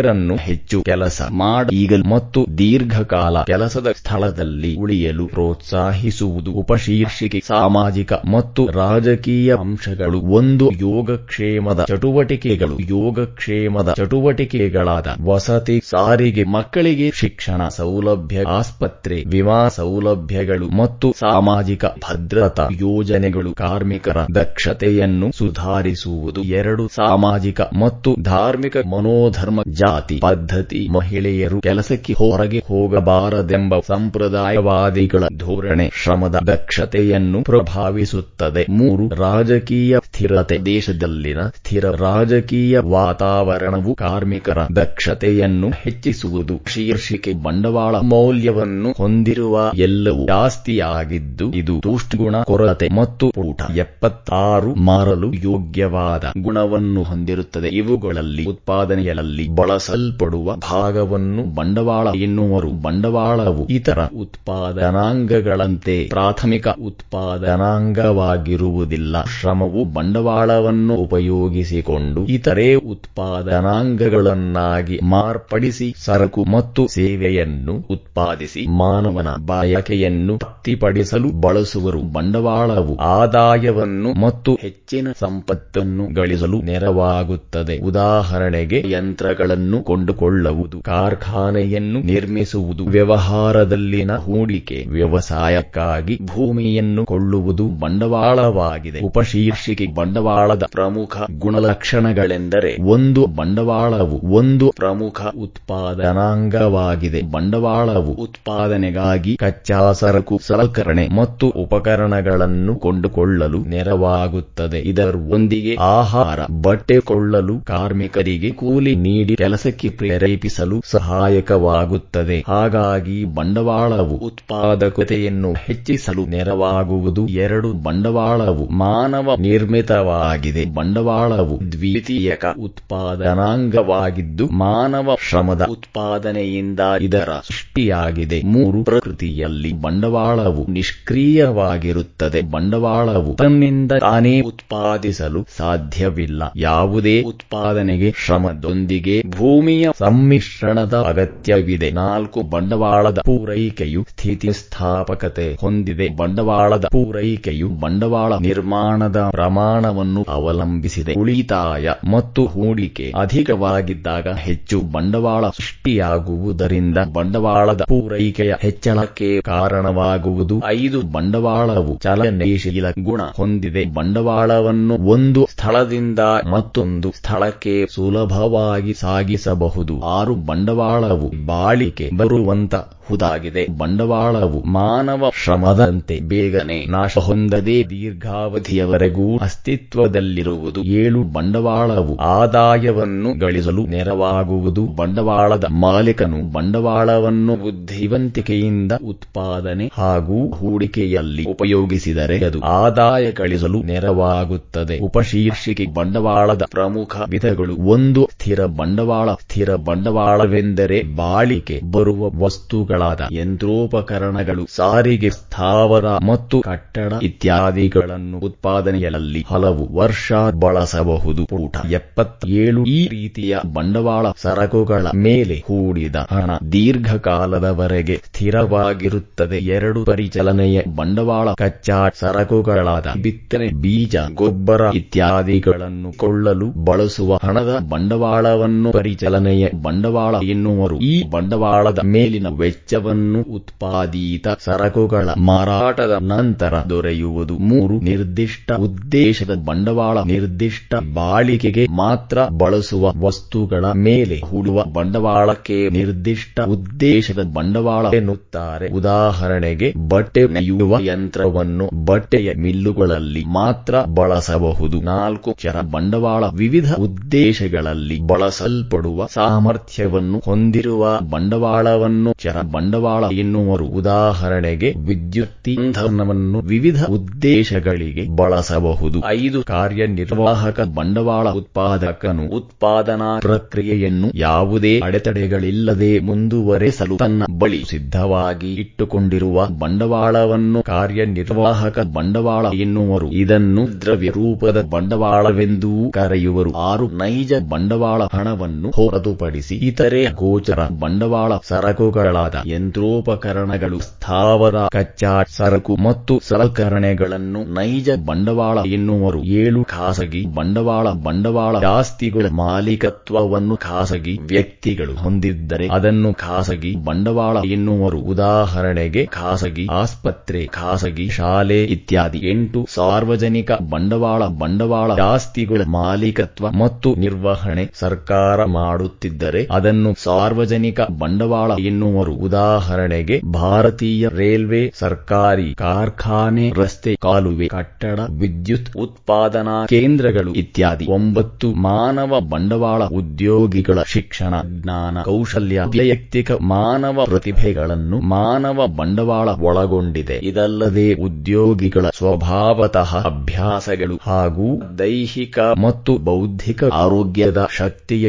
ಶ್ರಮಿಕರನ್ನು ಹೆಚ್ಚು ಕೆಲಸ ಮಾಡೀಗಲು ಮತ್ತು ದೀರ್ಘಕಾಲ ಕೆಲಸದ ಸ್ಥಳದಲ್ಲಿ ಉಳಿಯಲು ಪ್ರೋತ್ಸಾಹಿಸುವುದು ಉಪಶೀರ್ಷಿಕೆ, ಸಾಮಾಜಿಕ ಮತ್ತು ರಾಜಕೀಯ ಅಂಶಗಳು ಒಂದು ಯೋಗಕ್ಷೇಮದ ಚಟುವಟಿಕೆಗಳು, ಯೋಗಕ್ಷೇಮದ ಚಟುವಟಿಕೆಗಳಾದ ವಸತಿ, ಸಾರಿಗೆ, ಮಕ್ಕಳಿಗೆ ಶಿಕ್ಷಣ ಸೌಲಭ್ಯ, ಆಸ್ಪತ್ರೆ, ವಿಮಾ ಸೌಲಭ್ಯಗಳು ಮತ್ತು ಸಾಮಾಜಿಕ ಭದ್ರತಾ ಯೋಜನೆಗಳು ಕಾರ್ಮಿಕರ ದಕ್ಷತೆಯನ್ನು ಸುಧಾರಿಸುವುದು ಎರಡು ಸಾಮಾಜಿಕ ಮತ್ತು ಧಾರ್ಮಿಕ ಮನೋಧರ್ಮ ಜಾತಿ ಪದ್ಧತಿ ಮಹಿಳೆಯರು ಕೆಲಸಕ್ಕೆ ಹೊರಗೆ ಹೋಗಬಾರದೆಂಬ ಸಂಪ್ರದಾಯವಾದಿಗಳ ಧೋರಣೆ ಶ್ರಮದ ದಕ್ಷತೆಯನ್ನು ಪ್ರಭಾವಿಸುತ್ತದೆ. ಮೂರು, ರಾಜಕೀಯ ಸ್ಥಿರತೆ. ದೇಶದಲ್ಲಿನ ಸ್ಥಿರ ರಾಜಕೀಯ ವಾತಾವರಣವು ಕಾರ್ಮಿಕರ ದಕ್ಷತೆಯನ್ನು ಹೆಚ್ಚಿಸುವುದು. ಶೀರ್ಷಿಕೆ ಬಂಡವಾಳ ಮೌಲ್ಯವನ್ನು ಹೊಂದಿರುವ ಎಲ್ಲವೂ ಜಾಸ್ತಿಯಾಗಿದ್ದು, ಇದು ತೂಷ್ಣಗುಣ ಕೊರತೆ ಮತ್ತು ಊಟ ಎಪ್ಪತ್ತಾರು, ಮಾರಲು ಯೋಗ್ಯವಾದ ಗುಣವನ್ನು ಹೊಂದಿರುತ್ತದೆ. ಇವುಗಳಲ್ಲಿ ಉತ್ಪಾದನೆಯಲ್ಲಿ ಬಳಸಲ್ಪಡುವ ಭಾಗವನ್ನು ಬಂಡವಾಳ ಎನ್ನುವರು. ಬಂಡವಾಳವು ಇತರ ಉತ್ಪಾದನಾಂಗಗಳಂತೆ ಪ್ರಾಥಮಿಕ ಉತ್ಪಾದನಾಂಗವಾಗಿರುವುದಿಲ್ಲ. ಶ್ರಮವು ಬಂಡವಾಳವನ್ನು ಉಪಯೋಗಿಸಿಕೊಂಡು ಇತರೆ ಉತ್ಪಾದನಾಂಗಗಳನ್ನಾಗಿ ಮಾರ್ಪಡಿಸಿ ಸರಕು ಮತ್ತು ಸೇವೆಯನ್ನು ಉತ್ಪಾದಿಸಿ ಮಾನವನ ಬಯಕೆಯನ್ನು ತೃಪ್ತಿಪಡಿಸಲು ಬಳಸುವರು. ಬಂಡವಾಳವು ಆದಾಯವನ್ನು ಮತ್ತು ಹೆಚ್ಚಿನ ಸಂಪತ್ತನ್ನು ಗಳಿಸಲು ನೆರವಾಗುತ್ತದೆ. ಉದಾಹರಣೆಗೆ ಯಂತ್ರಗಳನ್ನು ಕೊಂಡುಕೊಳ್ಳುವುದು, ಕಾರ್ಖಾನೆಯನ್ನು ನಿರ್ಮಿಸುವುದು, ವ್ಯವಹಾರದಲ್ಲಿನ ಹೂಡಿಕೆ, ವ್ಯವಸಾಯಕ್ಕಾಗಿ ಭೂಮಿಯನ್ನು ಕೊಳ್ಳುವುದು ಬಂಡವಾಳವಾಗಿದೆ. ಉಪಶೀರ್ಷಿಕೆ ಬಂಡವಾಳದ ಪ್ರಮುಖ ಗುಣಲಕ್ಷಣಗಳೆಂದರೆ ಒಂದು ಬಂಡವಾಳವು ಒಂದು ಪ್ರಮುಖ ಉತ್ಪಾದನಾಂಗವಾಗಿದೆ. ಬಂಡವಾಳವು ಉತ್ಪಾದನೆಗಾಗಿ ಕಚ್ಚಾ ಸರಕು, ಸಲಕರಣೆ ಮತ್ತು ಉಪಕರಣಗಳನ್ನು ಕೊಂಡುಕೊಳ್ಳಲು ನೆರವಾಗುತ್ತದೆ. ಇದರೊಂದಿಗೆ ಆಹಾರ, ಬಟ್ಟೆ ಕೊಳ್ಳಲು ಕಾರ್ಮಿಕರಿಗೆ ಕೂಲಿ ನೀಡಿ ಕೆಲಸಕ್ಕೆ ಪ್ರೇರೇಪಿಸಲು ಸಹಾಯಕವಾಗುತ್ತದೆ. ಹಾಗಾಗಿ ಬಂಡವಾಳವು ಉತ್ಪಾದಕತೆಯನ್ನು ಹೆಚ್ಚಿಸಲು ನೆರವಾಗುವುದು ಎರಡು ಬಂಡವಾಳವು ಮಾನವ ನಿರ್ಮಿತವಾಗಿದೆ. ಬಂಡವಾಳವು ದ್ವಿತೀಯಕ ಉತ್ಪಾದನಾಂಗವಾಗಿದ್ದು ಮಾನವ ಶ್ರಮದ ಉತ್ಪಾದನೆಯಿಂದ ಇದರ ಸೃಷ್ಟಿಯಾಗಿದೆ. ಮೂರು ಪ್ರಕೃತಿಯಲ್ಲಿ ಬಂಡವಾಳವು ನಿಷ್ಕ್ರಿಯವಾಗಿರುತ್ತದೆ. ಬಂಡವಾಳವು ತನ್ನಿಂದ ತಾನೇ ಉತ್ಪಾದಿಸಲು ಸಾಧ್ಯವಿಲ್ಲ. ಯಾವುದೇ ಉತ್ಪಾದನೆಗೆ ಶ್ರಮದೊಂದಿಗೆ ಭೂಮಿಯ ಸಮ್ಮಿಶ್ರಣದ ಅಗತ್ಯವಿದೆ. ನಾಲ್ಕು ಬಂಡವಾಳದ ಪೂರೈಕೆಯು ಸ್ಥಿತಿಸ್ಥಾಪಕತೆ ಹೊಂದಿದೆ. ಬಂಡವಾಳದ ಪೂರೈಕೆಯು ಬಂಡವಾಳ ನಿರ್ಮಾಣದ ಪ್ರಮಾಣವನ್ನು ಅವಲಂಬಿಸಿದೆ. ಉಳಿತಾಯ ಮತ್ತು ಹೂಡಿಕೆ ಅಧಿಕವಾಗಿದ್ದಾಗ ಹೆಚ್ಚು ಬಂಡವಾಳ ಸೃಷ್ಟಿಯಾಗುವುದರಿಂದ ಬಂಡವಾಳದ ಪೂರೈಕೆಯ ಹೆಚ್ಚಳಕ್ಕೆ ಕಾರಣವಾಗುವುದು. ಐದು ಬಂಡವಾಳವು ಚಲನಶೀಲ ಗುಣ ಹೊಂದಿದೆ. ಬಂಡವಾಳವನ್ನು ಒಂದು ಸ್ಥಳದಿಂದ ಮತ್ತೊಂದು ಸ್ಥಳಕ್ಕೆ ಸುಲಭವಾಗಿ ಸಾಗಿಸಬಹುದು ಆರು ಬಂಡವಾಳವು ಬಾಳಿಕೆ ಬರುವಂತ ಹುದಾಗಿದೆ. ಬಂಡವಾಳವು ಮಾನವ ಶ್ರಮದಂತೆ ಬೇಗನೆ ನಾಶ ಹೊಂದದೆ ದೀರ್ಘಾವಧಿಯವರೆಗೂ ಅಸ್ತಿತ್ವದಲ್ಲಿರುವುದು. ಏಳು ಬಂಡವಾಳವು ಆದಾಯವನ್ನು ಗಳಿಸಲು ನೆರವಾಗುವುದು. ಬಂಡವಾಳದ ಮಾಲೀಕನು ಬಂಡವಾಳವನ್ನು ಬುದ್ಧಿವಂತಿಕೆಯಿಂದ ಉತ್ಪಾದನೆ ಹಾಗೂ ಹೂಡಿಕೆಯಲ್ಲಿ ಉಪಯೋಗಿಸಿದರೆ ಅದು ಆದಾಯ ಗಳಿಸಲು ನೆರವಾಗುತ್ತದೆ. ಉಪಶೀರ್ಷಿಕೆ ಬಂಡವಾಳದ ಪ್ರಮುಖ ವಿಧಗಳು ಒಂದು ಸ್ಥಿರ ಬಂಡವಾಳ ಸ್ಥಿರ ಬಂಡವಾಳವೆಂದರೆ ಬಾಳಿಕೆ ಬರುವ ವಸ್ತುಗಳಾದ ಯಂತ್ರೋಪಕರಣಗಳು, ಸಾರಿಗೆ ಸ್ಥಾವರ ಮತ್ತು ಕಟ್ಟಡ ಇತ್ಯಾದಿಗಳನ್ನು ಉತ್ಪಾದನೆಯಲ್ಲಿ ಹಲವು ವರ್ಷ ಬಳಸಬಹುದು. ಊಟ ಎಪ್ಪತ್ತೇಳು ಈ ರೀತಿಯ ಬಂಡವಾಳ ಸರಕುಗಳ ಮೇಲೆ ಹೂಡಿದ ಹಣ ದೀರ್ಘಕಾಲದವರೆಗೆ ಸ್ಥಿರವಾಗಿರುತ್ತದೆ. ಎರಡು ಪರಿಚಲನೆಯ ಬಂಡವಾಳ ಕಚ್ಚಾ ಸರಕುಗಳಾದ ಬಿತ್ತನೆ, ಬೀಜ, ಗೊಬ್ಬರ ಇತ್ಯಾದಿಗಳನ್ನು ಕೊಳ್ಳಲು ಬಳಸುವ ಹಣದ ಬಂಡವಾಳವನ್ನು ಪರಿಚಲನೆಯ ಬಂಡವಾಳ ಎನ್ನುವರು. ಈ ಬಂಡವಾಳದ ಮೇಲಿನ ವೆಚ್ಚವನ್ನು ಉತ್ಪಾದಿತ ಸರಕುಗಳ ಮಾರಾಟದ ನಂತರ ದೊರೆಯುವುದು ಮೂರು ನಿರ್ದಿಷ್ಟ ಉದ್ದೇಶದ ಬಂಡವಾಳ. ನಿರ್ದಿಷ್ಟ ಬಾಳಿಕೆಗೆ ಮಾತ್ರ ಬಳಸುವ ವಸ್ತುಗಳ ಮೇಲೆ ಹೂಡುವ ಬಂಡವಾಳಕ್ಕೆ ನಿರ್ದಿಷ್ಟ ಉದ್ದೇಶದ ಬಂಡವಾಳ ಎನ್ನುತ್ತಾರೆ. ಉದಾಹರಣೆಗೆ, ಬಟ್ಟೆ ನೆಯುವ ಯಂತ್ರವನ್ನು ಬಟ್ಟೆಯ ಮಿಲ್ಲುಗಳಲ್ಲಿ ಮಾತ್ರ ಬಳಸಬಹುದು. ನಾಲ್ಕು ಚರ ಬಂಡವಾಳ ವಿವಿಧ ಉದ್ದೇಶಗಳಲ್ಲಿ ಬಳಸಲ್ಪಡುವ ಸಾಮರ್ಥ್ಯವನ್ನು ಹೊಂದಿರುವ ಬಂಡವಾಳವನ್ನು ಚರ ಬಂಡವಾಳ ಎನ್ನುವರು. ಉದಾಹರಣೆಗೆ ವಿದ್ಯುತ್ ಇಂಧನವನ್ನು ವಿವಿಧ ಉದ್ದೇಶಗಳಿಗೆ ಬಳಸಬಹುದು. ಐದು ಕಾರ್ಯನಿರ್ವಾಹಕ ಬಂಡವಾಳ ಉತ್ಪಾದಕನು ಉತ್ಪಾದನಾ ಪ್ರಕ್ರಿಯೆಯನ್ನು ಯಾವುದೇ ಅಡೆತಡೆಗಳಿಲ್ಲದೆ ಮುಂದುವರೆಸಲು ತನ್ನ ಬಳಿ ಸಿದ್ಧವಾಗಿ ಇಟ್ಟುಕೊಂಡಿರುವ ಬಂಡವಾಳವನ್ನು ಕಾರ್ಯನಿರ್ವಾಹಕ ಬಂಡವಾಳ ಎನ್ನುವರು. ಇದನ್ನು ದ್ರವ್ಯ ರೂಪದ ಬಂಡವಾಳವೆಂದೂ ಕರೆಯುವರು. ಆರು ನೈಜ ಬಂಡವಾಳ ಹಣವನ್ನು ಹೊರತುಪಡಿಸಿ ಇತರೆ ಗೋಚರ ಬಂಡವಾಳ ಸರಕುಗಳಾದ ಯಂತ್ರೋಪಕರಣಗಳು, ಸ್ಥಾವರ ಕಚ್ಚಾ ಸರಕು ಮತ್ತು ಸಲಕರಣೆಗಳನ್ನು ನೈಜ ಬಂಡವಾಳ ಎನ್ನುವರು. ಏಳು ಖಾಸಗಿ ಬಂಡವಾಳ ಬಂಡವಾಳ ಆಸ್ತಿಗಳ ಮಾಲೀಕತ್ವವನ್ನು ಖಾಸಗಿ ವ್ಯಕ್ತಿಗಳು ಹೊಂದಿದ್ದರೆ ಅದನ್ನು ಖಾಸಗಿ ಬಂಡವಾಳ ಎನ್ನುವರು. ಉದಾಹರಣೆಗೆ ಖಾಸಗಿ ಆಸ್ಪತ್ರೆ, ಖಾಸಗಿ ಶಾಲೆ ಇತ್ಯಾದಿ. ಎಂಟು ಸಾರ್ವಜನಿಕ ಬಂಡವಾಳ ಬಂಡವಾಳ ಆಸ್ತಿಗಳ ಮಾಲೀಕತ್ವ ಮತ್ತು ನಿರ್ವಹಣೆ ಸರ್ಕಾರ ಮಾಡುತ್ತಿದ್ದರೆ ಅದನ್ನು ಸಾರ್ವಜನಿಕ ಬಂಡವಾಳ ಎನ್ನುವರು ಉದಾಹರಣೆಗೆ, ಭಾರತೀಯ ರೈಲ್ವೆ, ಸರ್ಕಾರಿ ಕಾರ್ಖಾನೆ, ರಸ್ತೆ, ಕಾಲುವೆ, ಕಟ್ಟಡ, ವಿದ್ಯುತ್ ಉತ್ಪಾದನಾ ಕೇಂದ್ರಗಳು ಇತ್ಯಾದಿ. ಒಂಬತ್ತು, ಮಾನವ ಬಂಡವಾಳ ಉದ್ಯೋಗಿಗಳ ಶಿಕ್ಷಣ, ಜ್ಞಾನ, ಕೌಶಲ್ಯ, ವೈಯಕ್ತಿಕ ಮಾನವ ಪ್ರತಿಭೆಗಳನ್ನು ಮಾನವ ಬಂಡವಾಳ ಒಳಗೊಂಡಿದೆ. ಇದಲ್ಲದೆ, ಉದ್ಯೋಗಿಗಳ ಸ್ವಭಾವತಃ ಅಭ್ಯಾಸಗಳು ಹಾಗೂ ದೈಹಿಕ ಮತ್ತು ಬೌದ್ಧಿಕ ಆರೋಗ್ಯದ ಶಕ್ತಿಯ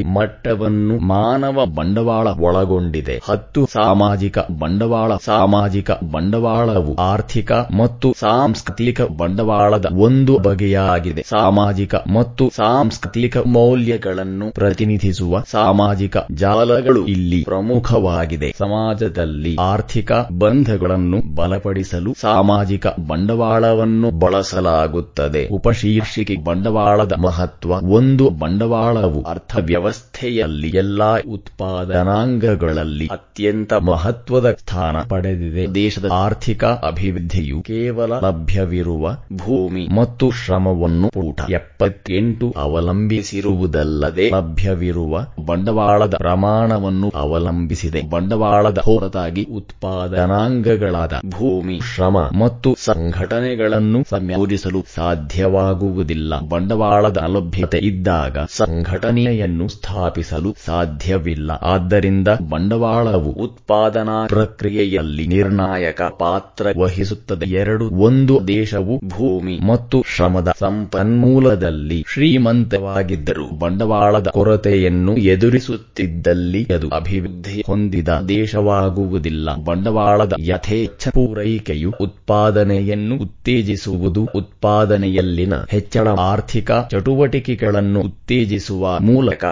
ಮಟ್ಟವನ್ನು ಮಾನವ ಬಂಡವಾಳ ಒಳಗೊಂಡಿದೆ. ಹತ್ತು ಸಾಮಾಜಿಕ ಬಂಡವಾಳ, ಸಾಮಾಜಿಕ ಬಂಡವಾಳವು ಆರ್ಥಿಕ ಮತ್ತು ಸಾಂಸ್ಕೃತಿಕ ಬಂಡವಾಳದ ಒಂದು ಬಗೆಯಾಗಿದೆ. ಸಾಮಾಜಿಕ ಮತ್ತು ಸಾಂಸ್ಕೃತಿಕ ಮೌಲ್ಯಗಳನ್ನು ಪ್ರತಿನಿಧಿಸುವ ಸಾಮಾಜಿಕ ಜಾಲಗಳು ಇಲ್ಲಿ ಪ್ರಮುಖವಾಗಿದೆ. ಸಮಾಜದಲ್ಲಿ ಆರ್ಥಿಕ ಬಂಧಗಳನ್ನು ಬಲಪಡಿಸಲು ಸಾಮಾಜಿಕ ಬಂಡವಾಳವನ್ನು ಬಳಸಲಾಗುತ್ತದೆ. ಉಪಶೀರ್ಷಿಕೆ ಬಂಡವಾಳದ ಮಹತ್ವ. ಒಂದು ಬಂಡವಾಳವು ಅರ್ಥವ್ಯವಸ್ಥೆಯಲ್ಲಿ ಎಲ್ಲಾ ಉತ್ಪಾದನಾಂಗಗಳಲ್ಲಿ ಅತ್ಯಂತ ಮಹತ್ವದ ಸ್ಥಾನ ಪಡೆದಿದೆ. ದೇಶದ ಆರ್ಥಿಕ ಅಭಿವೃದ್ಧಿಯು ಕೇವಲ ಲಭ್ಯವಿರುವ ಭೂಮಿ ಮತ್ತು ಶ್ರಮವನ್ನು ಪೂಟ ಎಪ್ಪತ್ತೆಂಟು ಅವಲಂಬಿಸಿರುವುದಲ್ಲದೆ ಲಭ್ಯವಿರುವ ಬಂಡವಾಳದ ಪ್ರಮಾಣವನ್ನು ಅವಲಂಬಿಸಿದೆ. ಬಂಡವಾಳದ ಹೊರತಾಗಿ ಉತ್ಪಾದನಾಂಗಗಳಾದ ಭೂಮಿ, ಶ್ರಮ ಮತ್ತು ಸಂಘಟನೆಗಳನ್ನು ಸಂಯೋಜಿಸಲು ಸಾಧ್ಯವಾಗುವುದಿಲ್ಲ. ಬಂಡವಾಳದ ಅಲಭ್ಯತೆ ಇದ್ದಾಗ ಸಂಘಟನೆಯನ್ನು ಸ್ಥಾಪಿಸಲು ಸಾಧ್ಯವಿಲ್ಲ. ಆದ್ದರಿಂದ ಬಂಡವಾಳವು ಉತ್ಪಾದನಾ ಪ್ರಕ್ರಿಯೆಯಲ್ಲಿ ನಿರ್ಣಾಯಕ ಪಾತ್ರ ವಹಿಸುತ್ತದೆ. ಎರಡು, ಒಂದು ದೇಶವು ಭೂಮಿ ಮತ್ತು ಶ್ರಮದ ಸಂಪನ್ಮೂಲದಲ್ಲಿ ಶ್ರೀಮಂತವಾಗಿದ್ದರೂ ಬಂಡವಾಳದ ಕೊರತೆಯನ್ನು ಎದುರಿಸುತ್ತಿದ್ದಲ್ಲಿ ಅದು ಅಭಿವೃದ್ಧಿ ಹೊಂದಿದ ದೇಶವಾಗುವುದಿಲ್ಲ. ಬಂಡವಾಳದ ಯಥೇಚ್ಛ ಪೂರೈಕೆಯು ಉತ್ಪಾದನೆಯನ್ನು ಉತ್ತೇಜಿಸುವುದು, ಉತ್ಪಾದನೆಯಲ್ಲಿನ ಹೆಚ್ಚಳ ಆರ್ಥಿಕ ಚಟುವಟಿಕೆಗಳನ್ನು ಉತ್ತೇಜಿಸುವ ಮೂಲಕ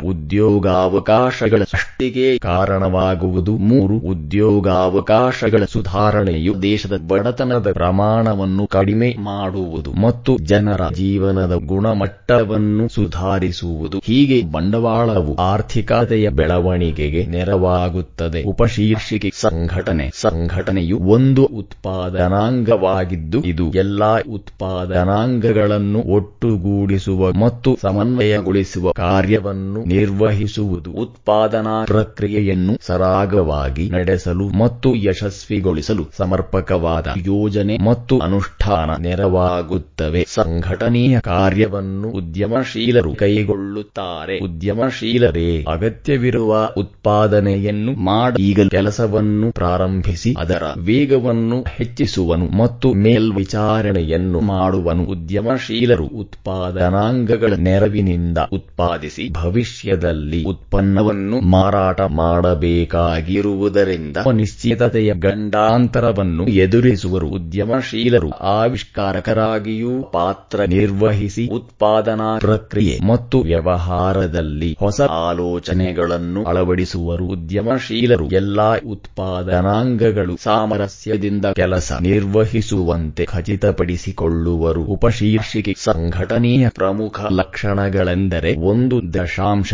ಉದ್ಯೋಗಾವಕಾಶಗಳ ಸೃಷ್ಟಿಗೆ ಕಾರಣವಾಗುವುದು. ಮೂರು, ಉದ್ಯೋಗಾವಕಾಶಗಳ ಸುಧಾರಣೆಯು ದೇಶದ ಬಡತನದ ಪ್ರಮಾಣವನ್ನು ಕಡಿಮೆ ಮಾಡುವುದು ಮತ್ತು ಜನರ ಜೀವನದ ಗುಣಮಟ್ಟವನ್ನು ಸುಧಾರಿಸುವುದು. ಹೀಗೆ ಬಂಡವಾಳವು ಆರ್ಥಿಕತೆಯ ಬೆಳವಣಿಗೆಗೆ ನೆರವಾಗುತ್ತದೆ. ಉಪಶೀರ್ಷಿಕೆ ಸಂಘಟನೆ, ಸಂಘಟನೆಯು ಒಂದು ಉತ್ಪಾದನಾಂಗವಾಗಿದ್ದು, ಇದು ಎಲ್ಲಾ ಉತ್ಪಾದನಾಂಗಗಳನ್ನು ಒಟ್ಟುಗೂಡಿಸುವ ಮತ್ತು ಸಮನ್ವಯಗೊಳಿಸುವ ಕಾರ್ಯವನ್ನು ನಿರ್ವಹಿಸುವುದು ಉತ್ಪಾದನಾ ಪ್ರಕ್ರಿಯೆಯನ್ನು ಸರಾಗವಾಗಿ ನಡೆಸಲು ಮತ್ತು ಯಶಸ್ವಿಗೊಳಿಸಲು ಸಮರ್ಪಕವಾದ ಯೋಜನೆ ಮತ್ತು ಅನುಷ್ಠಾನ ನೆರವಾಗುತ್ತವೆ. ಸಂಘಟನೆಯ ಕಾರ್ಯವನ್ನು ಉದ್ಯಮಶೀಲರು ಕೈಗೊಳ್ಳುತ್ತಾರೆ. ಉದ್ಯಮಶೀಲರೇ, ಅಗತ್ಯವಿರುವ ಉತ್ಪಾದನೆಯನ್ನು ಮಾಡಿ, ಈಗ ಕೆಲಸವನ್ನು ಪ್ರಾರಂಭಿಸಿ, ಅದರ ವೇಗವನ್ನು ಹೆಚ್ಚಿಸುವನು ಮತ್ತು ಮೇಲ್ವಿಚಾರಣೆಯನ್ನು ಮಾಡುವನು. ಉದ್ಯಮಶೀಲರು ಉತ್ಪಾದನಾಂಗಗಳ ನೆರವಿನಿಂದ ಉತ್ಪಾದಿಸಿ, ಭವಿಷ್ಯದಲ್ಲಿ ಉತ್ಪನ್ನವನ್ನು ಮಾರಾಟ ಮಾಡಬೇಕಾಗಿರುವುದರಿಂದ ನಿಶ್ಚಿತತೆಯ ಗಂಡಾಂತರವನ್ನು ಎದುರಿಸುವರು. ಉದ್ಯಮಶೀಲರು ಆವಿಷ್ಕಾರಕರಾಗಿಯೂ ಪಾತ್ರ ನಿರ್ವಹಿಸಿ ಉತ್ಪಾದನಾ ಪ್ರಕ್ರಿಯೆ ಮತ್ತು ವ್ಯವಹಾರದಲ್ಲಿ ಹೊಸ ಆಲೋಚನೆಗಳನ್ನು ಅಳವಡಿಸುವರು. ಉದ್ಯಮಶೀಲರು ಎಲ್ಲಾ ಉತ್ಪಾದನಾಂಗಗಳು ಸಾಮರಸ್ಯದಿಂದ ಕೆಲಸ ನಿರ್ವಹಿಸುವಂತೆ ಖಚಿತಪಡಿಸಿಕೊಳ್ಳುವರು. ಉಪಶೀರ್ಷಿಕೆ ಶೀರ್ಷಿಕೆ ಸಂಘಟನೆಯ ಪ್ರಮುಖ ಲಕ್ಷಣಗಳೆಂದರೆ ಒಂದು ದಶಾಂಶ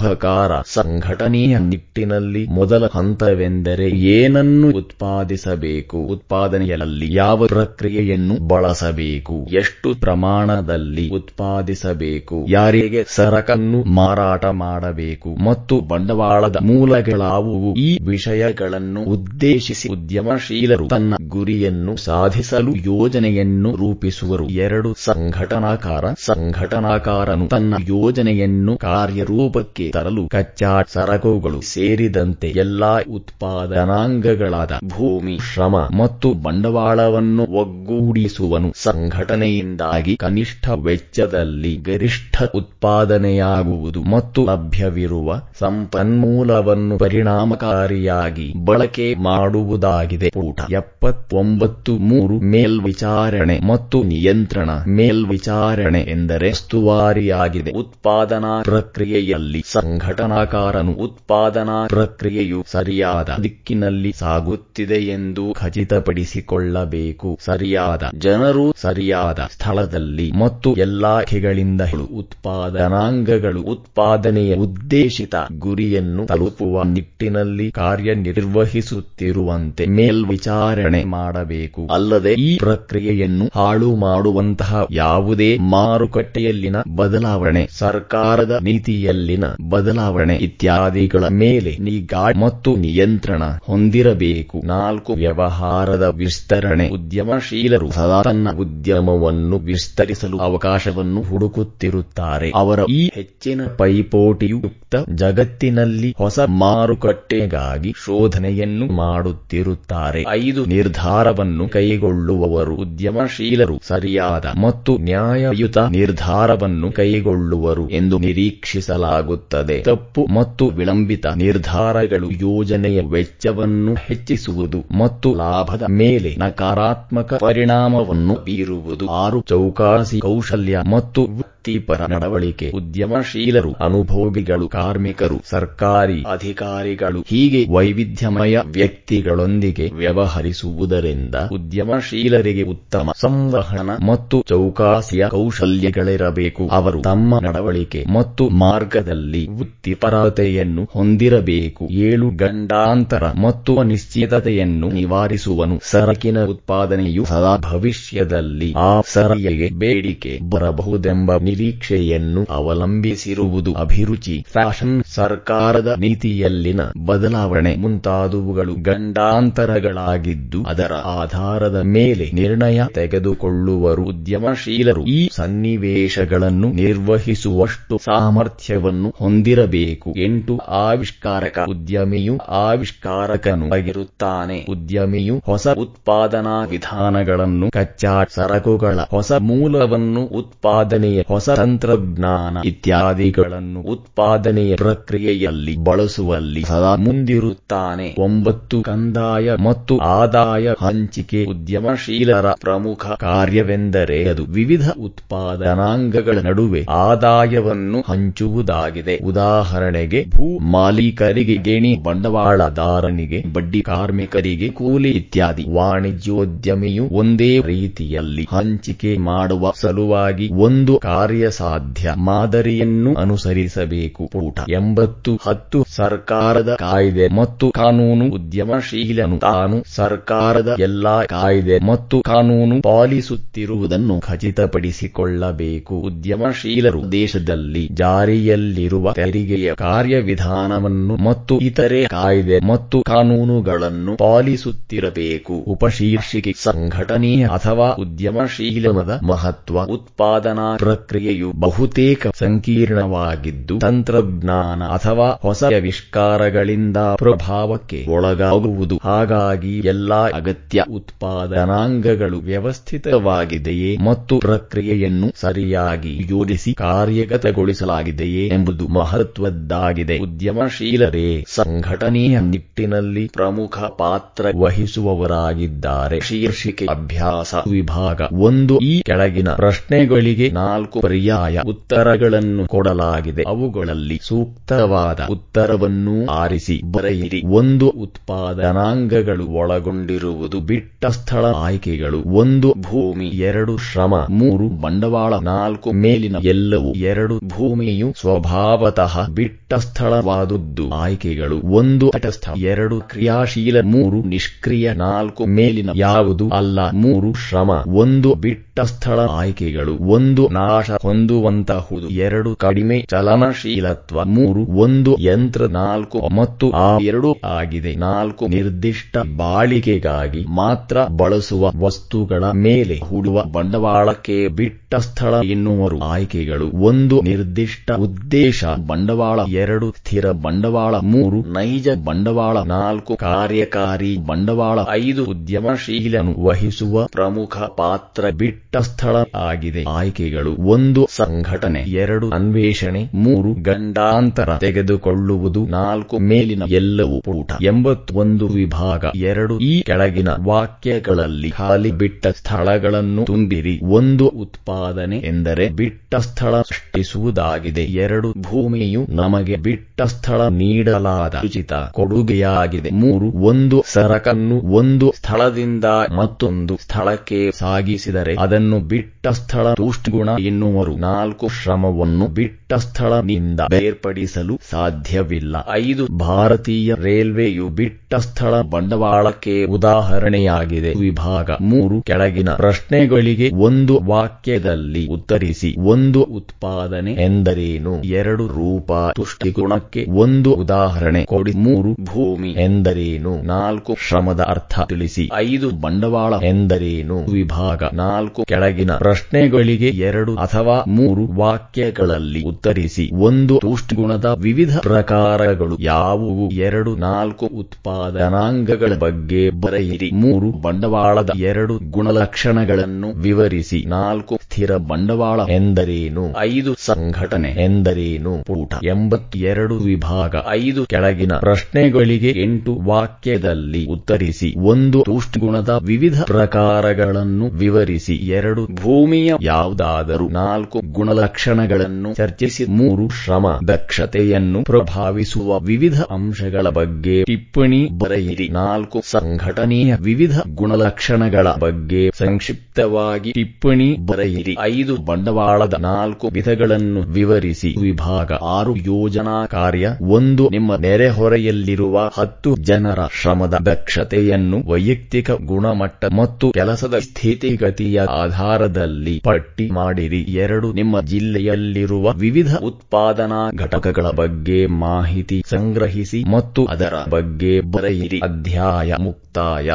ಆರಂಭಕಾರ ಸಂಘಟನೆಯ ನಿಟ್ಟಿನಲ್ಲಿ ಮೊದಲ ಹಂತವೆಂದರೆ ಏನನ್ನು ಉತ್ಪಾದಿಸಬೇಕು? ಉತ್ಪಾದನೆಯಲ್ಲಿ ಯಾವ ಪ್ರಕ್ರಿಯೆಯನ್ನು ಬಳಸಬೇಕು? ಎಷ್ಟು ಪ್ರಮಾಣದಲ್ಲಿ ಉತ್ಪಾದಿಸಬೇಕು? ಯಾರಿಗೆ ಸರಕನ್ನು ಮಾರಾಟ ಮಾಡಬೇಕು? ಮತ್ತು ಬಂಡವಾಳದ ಮೂಲಗಳಾವುವು? ಈ ವಿಷಯಗಳನ್ನು ಉದ್ದೇಶಿಸಿ ಉದ್ಯಮಶೀಲರು ತನ್ನ ಗುರಿಯನ್ನು ಸಾಧಿಸಲು ಯೋಜನೆಯನ್ನು ರೂಪಿಸುವರು. ಎರಡು ಸಂಘಟನಾಕಾರ, ಸಂಘಟನಾಕಾರನು ತನ್ನ ಯೋಜನೆಯನ್ನು ಕಾರ್ಯರೂಪಕ್ಕೆ ತರಲು ಕಚ್ಚಾ ಸರಕುಗಳು ಸೇರಿದಂತೆ ಎಲ್ಲಾ ಉತ್ಪಾದನಾಂಗಗಳಾದ ಭೂಮಿ, ಶ್ರಮ ಮತ್ತು ಬಂಡವಾಳವನ್ನು ಒಗ್ಗೂಡಿಸುವನು. ಸಂಘಟನೆಯಿಂದಾಗಿ ಕನಿಷ್ಠ ವೆಚ್ಚದಲ್ಲಿ ಗರಿಷ್ಠ ಉತ್ಪಾದನೆಯಾಗುವುದು ಮತ್ತು ಲಭ್ಯವಿರುವ ಸಂಪನ್ಮೂಲವನ್ನು ಪರಿಣಾಮಕಾರಿಯಾಗಿ ಬಳಕೆ ಮಾಡುವುದಾಗಿದೆ. ಊಟ ಎಪ್ಪತ್ತೊಂಬತ್ತು ಮೂರು ಮೇಲ್ವಿಚಾರಣೆ ಮತ್ತು ನಿಯಂತ್ರಣ ಮೇಲ್ವಿಚಾರಣೆ ಎಂದರೆ ಉಸ್ತುವಾರಿಯಾಗಿದೆ. ಉತ್ಪಾದನಾ ಪ್ರಕ್ರಿಯೆಯಲ್ಲಿ ಸಂಘಟನಾಕಾರನು ಉತ್ಪಾದನಾ ಪ್ರಕ್ರಿಯೆಯು ಸರಿಯಾದ ದಿಕ್ಕಿನಲ್ಲಿ ಸಾಗುತ್ತಿದೆ ಎಂದು ಖಚಿತಪಡಿಸಿಕೊಳ್ಳಬೇಕು. ಸರಿಯಾದ ಜನರು ಸರಿಯಾದ ಸ್ಥಳದಲ್ಲಿ ಮತ್ತು ಎಲ್ಲಾಖೆಗಳಿಂದ ಉತ್ಪಾದನಾಂಗಗಳು ಉತ್ಪಾದನೆಯ ಉದ್ದೇಶಿತ ಗುರಿಯನ್ನು ತಲುಪುವ ನಿಟ್ಟಿನಲ್ಲಿ ಕಾರ್ಯನಿರ್ವಹಿಸುತ್ತಿರುವಂತೆ ಮೇಲ್ವಿಚಾರಣೆ ಮಾಡಬೇಕು. ಅಲ್ಲದೆ ಈ ಪ್ರಕ್ರಿಯೆಯನ್ನು ಹಾಳು ಮಾಡುವಂತಹ ಯಾವುದೇ ಮಾರುಕಟ್ಟೆಯಲ್ಲಿನ ಬದಲಾವಣೆ ಸರ್ಕಾರದ ನೀತಿಯಲ್ಲಿನ ಬದಲಾವಣೆ ಇತ್ಯಾದಿಗಳ ಮೇಲೆ ನಿಗಾ ಮತ್ತು ನಿಯಂತ್ರಣ ಹೊಂದಿರಬೇಕು. ನಾಲ್ಕು, ವ್ಯವಹಾರದ ವಿಸ್ತರಣೆ. ಉದ್ಯಮಶೀಲರು ಸದಾ ತನ್ನ ಉದ್ಯಮವನ್ನು ವಿಸ್ತರಿಸಲು ಅವಕಾಶವನ್ನು ಹುಡುಕುತ್ತಿರುತ್ತಾರೆ. ಅವರ ಈ ಹೆಚ್ಚಿನ ಪೈಪೋಟಿಯುಕ್ತ ಜಗತ್ತಿನಲ್ಲಿ ಹೊಸ ಮಾರುಕಟ್ಟೆಗಾಗಿ ಶೋಧನೆಯನ್ನು ಮಾಡುತ್ತಿರುತ್ತಾರೆ. ಐದು, ನಿರ್ಧಾರವನ್ನು ಕೈಗೊಳ್ಳುವವರು. ಉದ್ಯಮಶೀಲರು ಸರಿಯಾದ ಮತ್ತು ನ್ಯಾಯಯುತ ನಿರ್ಧಾರವನ್ನು ಕೈಗೊಳ್ಳುವರು ಎಂದು ನಿರೀಕ್ಷಿಸಲಾಗುತ್ತದೆ. ತಪ್ಪು ಮತ್ತು ವಿಳಂಬಿತ ನಿರ್ಧಾರಗಳು ಯೋಜನೆಯ ವೆಚ್ಚವನ್ನು ಹೆಚ್ಚಿಸುವುದು ಮತ್ತು ಲಾಭದ ಮೇಲೆ ನಕಾರಾತ್ಮಕ ಪರಿಣಾಮವನ್ನು ಬೀರುವುದು. ಆರು ಚೌಕಾಸಿ ಕೌಶಲ್ಯ ಮತ್ತು ವೃತ್ತಿಪರ ನಡವಳಿಕೆ, ಉದ್ಯಮಶೀಲರು, ಅನುಭೋಗಿಗಳು, ಕಾರ್ಮಿಕರು, ಸರ್ಕಾರಿ ಅಧಿಕಾರಿಗಳು, ಹೀಗೆ ವೈವಿಧ್ಯಮಯ ವ್ಯಕ್ತಿಗಳೊಂದಿಗೆ ವ್ಯವಹರಿಸುವುದರಿಂದ ಉದ್ಯಮಶೀಲರಿಗೆ ಉತ್ತಮ ಸಂವಹನ ಮತ್ತು ಚೌಕಾಸಿಯ ಕೌಶಲ್ಯಗಳಿರಬೇಕು. ಅವರು ತಮ್ಮ ನಡವಳಿಕೆ ಮತ್ತು ಮಾರ್ಗದಲ್ಲಿ ವೃತ್ತಿಪರತೆಯನ್ನು ಹೊಂದಿರಬೇಕು. ಏಳು ಗಂಡಾಂತರ ಮತ್ತು ಅನಿಶ್ಚಿತತೆಯನ್ನು ನಿವಾರಿಸುವನು. ಸರಕಿನ ಉತ್ಪಾದನೆಯು ಸದಾ ಭವಿಷ್ಯದಲ್ಲಿ ಆ ಸರಕಿಗೆ ಬೇಡಿಕೆ ಬರಬಹುದೆಂಬ ನಿರೀಕ್ಷೆಯನ್ನು ಅವಲಂಬಿಸಿರುವುದು ಅಭಿರುಚಿ. ಫ್ಯಾಷನ್ ಸರ್ಕಾರದ ನೀತಿಯಲ್ಲಿನ ಬದಲಾವಣೆ ಮುಂತಾದವುಗಳು ಗಂಡಾಂತರಗಳಾಗಿದ್ದು, ಅದರ ಆಧಾರದ ಮೇಲೆ ನಿರ್ಣಯ ತೆಗೆದುಕೊಳ್ಳುವರು ಉದ್ಯಮಶೀಲರು. ಈ ಸನ್ನಿವೇಶಗಳನ್ನು ನಿರ್ವಹಿಸುವಷ್ಟು ಸಾಮರ್ಥ್ಯವನ್ನು ಹೊಂದಿರಬೇಕು. ಎಂಟು, ಆವಿಷ್ಕಾರಕ ಉದ್ಯಮಿಯು ಆವಿಷ್ಕಾರಕನು ಆಗಿರುತ್ತಾನೆ. ಉದ್ಯಮಿಯು ಹೊಸ ಉತ್ಪಾದನಾ ವಿಧಾನಗಳನ್ನು ಕಚ್ಚಾ ಸರಕುಗಳ ಹೊಸ ಮೂಲವನ್ನು ಉತ್ಪಾದನೆಯ ತಂತ್ರಜ್ಞಾನ ಇತ್ಯಾದಿಗಳನ್ನು ಉತ್ಪಾದನೆಯ ಪ್ರಕ್ರಿಯೆಯಲ್ಲಿ ಬಳಸುವಲ್ಲಿ ಸದಾ ಮುಂದಿರುತ್ತಾನೆ. ಒಂಬತ್ತು, ಕಂದಾಯ ಮತ್ತು ಆದಾಯ ಹಂಚಿಕೆ ಉದ್ಯಮಶೀಲರ ಪ್ರಮುಖ ಕಾರ್ಯವೆಂದರೆ ಅದು ವಿವಿಧ ಉತ್ಪಾದನಾಂಗಗಳ ನಡುವೆ ಆದಾಯವನ್ನು ಹಂಚುವುದಾಗಿದೆ. ಉದಾಹರಣೆಗೆ, ಭೂ ಮಾಲೀಕರಿಗೆ ಗೇಣಿ ಬಂಡವಾಳದಾರನಿಗೆ, ಬಡ್ಡಿ ಕಾರ್ಮಿಕರಿಗೆ ಕೂಲಿ ಇತ್ಯಾದಿ. ವಾಣಿಜ್ಯೋದ್ಯಮಿಯು ಒಂದೇ ರೀತಿಯಲ್ಲಿ ಹಂಚಿಕೆ ಮಾಡುವ ಸಲುವಾಗಿ ಒಂದು ಕಾರ್ಯಸಾಧ್ಯ ಮಾದರಿಯನ್ನು ಅನುಸರಿಸಬೇಕು. ಪೂಟ ಎಂಬತ್ತು. ಹತ್ತು. ಸರ್ಕಾರದ ಕಾಯ್ದೆ ಮತ್ತು ಕಾನೂನು ಉದ್ಯಮಶೀಲನು ತಾನು ಸರ್ಕಾರದ ಎಲ್ಲಾ ಕಾಯ್ದೆ ಮತ್ತು ಕಾನೂನು ಪಾಲಿಸುತ್ತಿರುವುದನ್ನು ಖಚಿತಪಡಿಸಿಕೊಳ್ಳಬೇಕು. ಉದ್ಯಮಶೀಲರು ದೇಶದಲ್ಲಿ ಜಾರಿಯಲ್ಲಿರುವ ತೆರಿಗೆಯ ಕಾರ್ಯವಿಧಾನವನ್ನು ಮತ್ತು ಇತರೆ ಕಾಯ್ದೆ ಮತ್ತು ಕಾನೂನುಗಳನ್ನು ಪಾಲಿಸುತ್ತಿರಬೇಕು. ಉಪಶೀರ್ಷಿಕೆ ಸಂಘಟನೆಯ ಅಥವಾ ಉದ್ಯಮಶೀಲನದ ಮಹತ್ವ, ಉತ್ಪಾದನಾ ಪ್ರಕ್ರಿಯೆಯು ಬಹುತೇಕ ಸಂಕೀರ್ಣವಾಗಿದ್ದು, ತಂತ್ರಜ್ಞಾನ ಅಥವಾ ಹೊಸ ಆವಿಷ್ಕಾರಗಳಿಂದ ಪ್ರಭಾವಕ್ಕೆ ಒಳಗಾಗುವುದು. ಹಾಗಾಗಿ ಎಲ್ಲಾ ಅಗತ್ಯ ಉತ್ಪಾದನಾಂಗಗಳು ವ್ಯವಸ್ಥಿತವಾಗಿದೆಯೇ ಮತ್ತು ಪ್ರಕ್ರಿಯೆಯನ್ನು ಸರಿಯಾಗಿ ಯೋಜಿಸಿ ಕಾರ್ಯಗತಗೊಳಿಸಲಾಗಿದೆಯೇ ಎಂಬುದು ಮಹತ್ವದ್ದಾಗಿದೆ. ಉದ್ಯಮಶೀಲರೇ, ಸಂಘಟನೆಯ ನಿಟ್ಟಿನಲ್ಲಿ ಪ್ರಮುಖ ಪಾತ್ರ ವಹಿಸುವವರಾಗಿದ್ದಾರೆ. ಶೀರ್ಷಿಕೆ, ಅಭ್ಯಾಸ, ವಿಭಾಗ ಒಂದು ಈ ಕೆಳಗಿನ ಪ್ರಶ್ನೆಗಳಿಗೆ ನಾಲ್ಕು ಪರ್ಯಾಯ ಉತ್ತರಗಳನ್ನು ಕೊಡಲಾಗಿದೆ. ಅವುಗಳಲ್ಲಿ ಸೂಕ್ತವಾದ ಉತ್ತರವನ್ನು ಆರಿಸಿ, ಬರೆಯಿರಿ. ಒಂದು ಉತ್ಪಾದನಾಂಗಗಳು ಒಳಗೊಂಡಿರುವುದು, ಬಿಟ್ಟ ಸ್ಥಳ ಆಯ್ಕೆಗಳು. ಒಂದು ಭೂಮಿ, ಎರಡು ಶ್ರಮ, ಮೂರು ಬಂಡವಾಳ, ನಾಲ್ಕು ಮೇಲಿನ ಎಲ್ಲವೂ, ಎರಡು ಭೂಮಿಯು ಸ್ವಭಾವತಃ ಬಿಟ್ಟ ಸ್ಥಳವಾದುದ್ದು. ಆಯ್ಕೆಗಳು. ಒಂದು ತಟಸ್ಥ, ಎರಡು ಕ್ರಿಯಾಶೀಲ, ಮೂರು ನಿಷ್ಕ್ರಿಯ, ನಾಲ್ಕು ಮೇಲಿನ ಯಾವುದು ಅಲ್ಲ, ಮೂರು ಶ್ರಮ. ಒಂದು ಬಿಟ್ಟ ಸ್ಥಳ ಆಯ್ಕೆಗಳು. ಒಂದು ನಾಶ ಹೊಂದುವಂತಹುದು. ಎರಡು ಕಡಿಮೆ ಚಲನಶೀಲತ್ವ. ಮೂರು, ಒಂದು, ಯಂತ್ರ. ನಾಲ್ಕು ಮತ್ತು ಆ ಎರಡು ಆಗಿದೆ. ನಾಲ್ಕು ನಿರ್ದಿಷ್ಟ ಬಾಳಿಕೆಗಾಗಿ ಮಾತ್ರ ಬಳಸುವ ವಸ್ತುಗಳ ಮೇಲೆ ಹೂಡುವ ಬಂಡವಾಳಕ್ಕೆ ಬಿಟ್ಟ ಸ್ಥಳ ಎನ್ನುವರು. ಆಯ್ಕೆಗಳು. ಒಂದು ನಿರ್ದಿಷ್ಟ ಉದ್ದೇಶ ಬಂಡವಾಳ. ಎರಡು ಸ್ಥಿರ ಬಂಡವಾಳ. ಮೂರು ನೈಜ ಬಂಡವಾಳ. ನಾಲ್ಕು ಕಾರ್ಯಕಾರಿ ಬಂಡವಾಳ. ಐದು ಉದ್ಯಮಶೀಲನು ವಹಿಸುವ ಪ್ರಮುಖ ಪಾತ್ರ ಬಿಟ್ಟ ಸ್ಥಳ ಆಗಿದೆ. ಆಯ್ಕೆಗಳು. ಒಂದು ಸಂಘಟನೆ, ಎರಡು ಅನ್ವೇಷಣೆ, ಮೂರು ಗಂಡಾಂತರ ತೆಗೆದುಕೊಳ್ಳುವುದು, ನಾಲ್ಕು ಮೇಲಿನ ಎಲ್ಲವೂ ಪೂಟ. ಎಂಬತ್ತೊಂದು ವಿಭಾಗ, ಎರಡು ಈ ಕೆಳಗಿನ ವಾಕ್ಯಗಳಲ್ಲಿ ಖಾಲಿ ಬಿಟ್ಟ ಸ್ಥಳಗಳನ್ನು ತುಂಬಿರಿ. ಒಂದು ಉತ್ಪಾದನೆ ಎಂದರೆ ಬಿಟ್ಟ ಸ್ಥಳ ಸೃಷ್ಟಿಸುವುದಾಗಿದೆ. ಎರಡು ಭೂಮಿಯು ನಮಗೆ ಬಿಟ್ಟ ಸ್ಥಳ ನೀಡಲಾದ ಉಚಿತ ಕೊಡುಗೆಯಾಗಿದೆ. ಮೂರು, ಒಂದು ಸರಕನ್ನು ಒಂದು ಸ್ಥಳದಿಂದ ಮತ್ತೊಂದು ಸ್ಥಳಕ್ಕೆ ಸಾಗಿಸಿದರೆ ಅದನ್ನು ಬಿಟ್ಟ ಸ್ಥಳ ತೂಷ್ಣಗುಣ ಎನ್ನುವರು ನಾಲ್ಕು ಶ್ರಮವನ್ನು ಬಿಟ್ಟ ಸ್ಥಳದಿಂದ ಬೇರ್ಪಡಿಸಲು ಸಾಧ್ಯವಿಲ್ಲ. ಐದು, ಭಾರತೀಯ ರೈಲ್ವೆಯು ಬಿಟ್ಟ ಸ್ಥಳ ಬಂಡವಾಳಕ್ಕೆ ಉದಾಹರಣೆಯಾಗಿದೆ. ವಿಭಾಗ ಮೂರು, ಕೆಳಗಿನ ಪ್ರಶ್ನೆಗಳಿಗೆ ಒಂದು ವಾಕ್ಯದಲ್ಲಿ ಉತ್ತರಿಸಿ. ಒಂದು ಉತ್ಪಾದನೆ ಎಂದರೇನು? ಎರಡು ರೂಪ ತುಷ್ಟಿಗುಣಕ್ಕೆ ಒಂದು ಉದಾಹರಣೆ ಕೊಡಿ. ಮೂರು, ಭೂಮಿ ಎಂದರೇನು? ನಾಲ್ಕು ಶ್ರಮದ ಅರ್ಥ ತಿಳಿಸಿ. ಐದು, ಬಂಡವಾಳ ಎಂದರೇನು? ವಿಭಾಗ ನಾಲ್ಕು, ಕೆಳಗಿನ ಪ್ರಶ್ನೆಗಳಿಗೆ ಎರಡು ಅಥವಾ ಮೂರು ವಾಕ್ಯಗಳಲ್ಲಿ ಉತ್ತರಿಸಿ, ಒಂದು ಗುಣದ ವಿವಿಧ ಪ್ರಕಾರಗಳು ಯಾವುವು? ಎರಡು, ನಾಲ್ಕು ಉತ್ಪಾದನಾಂಗಗಳ ಬಗ್ಗೆ ಬರೆಯಿರಿ. ಮೂರು, ಬಂಡವಾಳದ ಎರಡು ಗುಣಲಕ್ಷಣಗಳನ್ನು ವಿವರಿಸಿ. ನಾಲ್ಕು, ಸ್ಥಿರ ಬಂಡವಾಳ ಎಂದರೇನು? ಐದು, ಸಂಘಟನೆ ಎಂದರೇನು? ಪೂಟ ಎಂಬತ್ತೆರಡು ವಿಭಾಗ. ಐದು, ಕೆಳಗಿನ ಪ್ರಶ್ನೆಗಳಿಗೆ ಎಂಟು ವಾಕ್ಯದಲ್ಲಿ ಉತ್ತರಿಸಿ. ಒಂದು ತುಷ್ಟಗುಣದ ವಿವಿಧ ಪ್ರಕಾರಗಳನ್ನು ವಿವರಿಸಿ. ಎರಡು, ಭೂಮಿಯ ಯಾವುದಾದರೂ ನಾಲ್ಕು ಗುಣಲಕ್ಷಣಗಳನ್ನು ಚರ್ಚಿಸಿ, ಮೂರು ಶ್ರಮ, ದಕ್ಷತೆಯನ್ನು ಪ್ರಭಾವಿಸುವ ವಿವಿಧ ಅಂಶಗಳ ಬಗ್ಗೆ ಟಿಪ್ಪಣಿ ಬರೆಯಿರಿ. ನಾಲ್ಕು ಸಂಘಟನೆಯ ವಿವಿಧ ಗುಣಲಕ್ಷಣಗಳ ಬಗ್ಗೆ ಸಂಕ್ಷಿಪ್ತವಾಗಿ ಟಿಪ್ಪಣಿ ಬರೆಯಿರಿ. ಐದು ಬಂಡವಾಳದ ನಾಲ್ಕು ವಿಧಗಳನ್ನು ವಿವರಿಸಿ. ವಿಭಾಗ ಆರು ಯೋಜನಾ ಕಾರ್ಯ. ಒಂದು ನಿಮ್ಮ ನೆರೆಹೊರೆಯಲ್ಲಿರುವ ಹತ್ತು ಜನರ ಶ್ರಮದ ದಕ್ಷತೆಯನ್ನು ವೈಯಕ್ತಿಕ ಗುಣಮಟ್ಟ ಮತ್ತು ಕೆಲಸದ ಸ್ಥಿತಿಗತಿಯ ಆಧಾರದಲ್ಲಿ ಪಟ್ಟಿ ಮಾಡಿರಿ. ಎರಡು ನಿಮ್ಮ ಜಿಲ್ಲೆಯಲ್ಲಿರುವ ವಿವಿಧ ಉತ್ಪಾದನಾ ಘಟಕಗಳ ಬಗ್ಗೆ ಮಾಹಿತಿ ಸಂಗ್ರಹಿಸಿ ಮತ್ತು ಅದರ ಬಗ್ಗೆ ಬರೆಯಿರಿ. ಅಧ್ಯಾಯ ಮುಕ್ತಾಯ.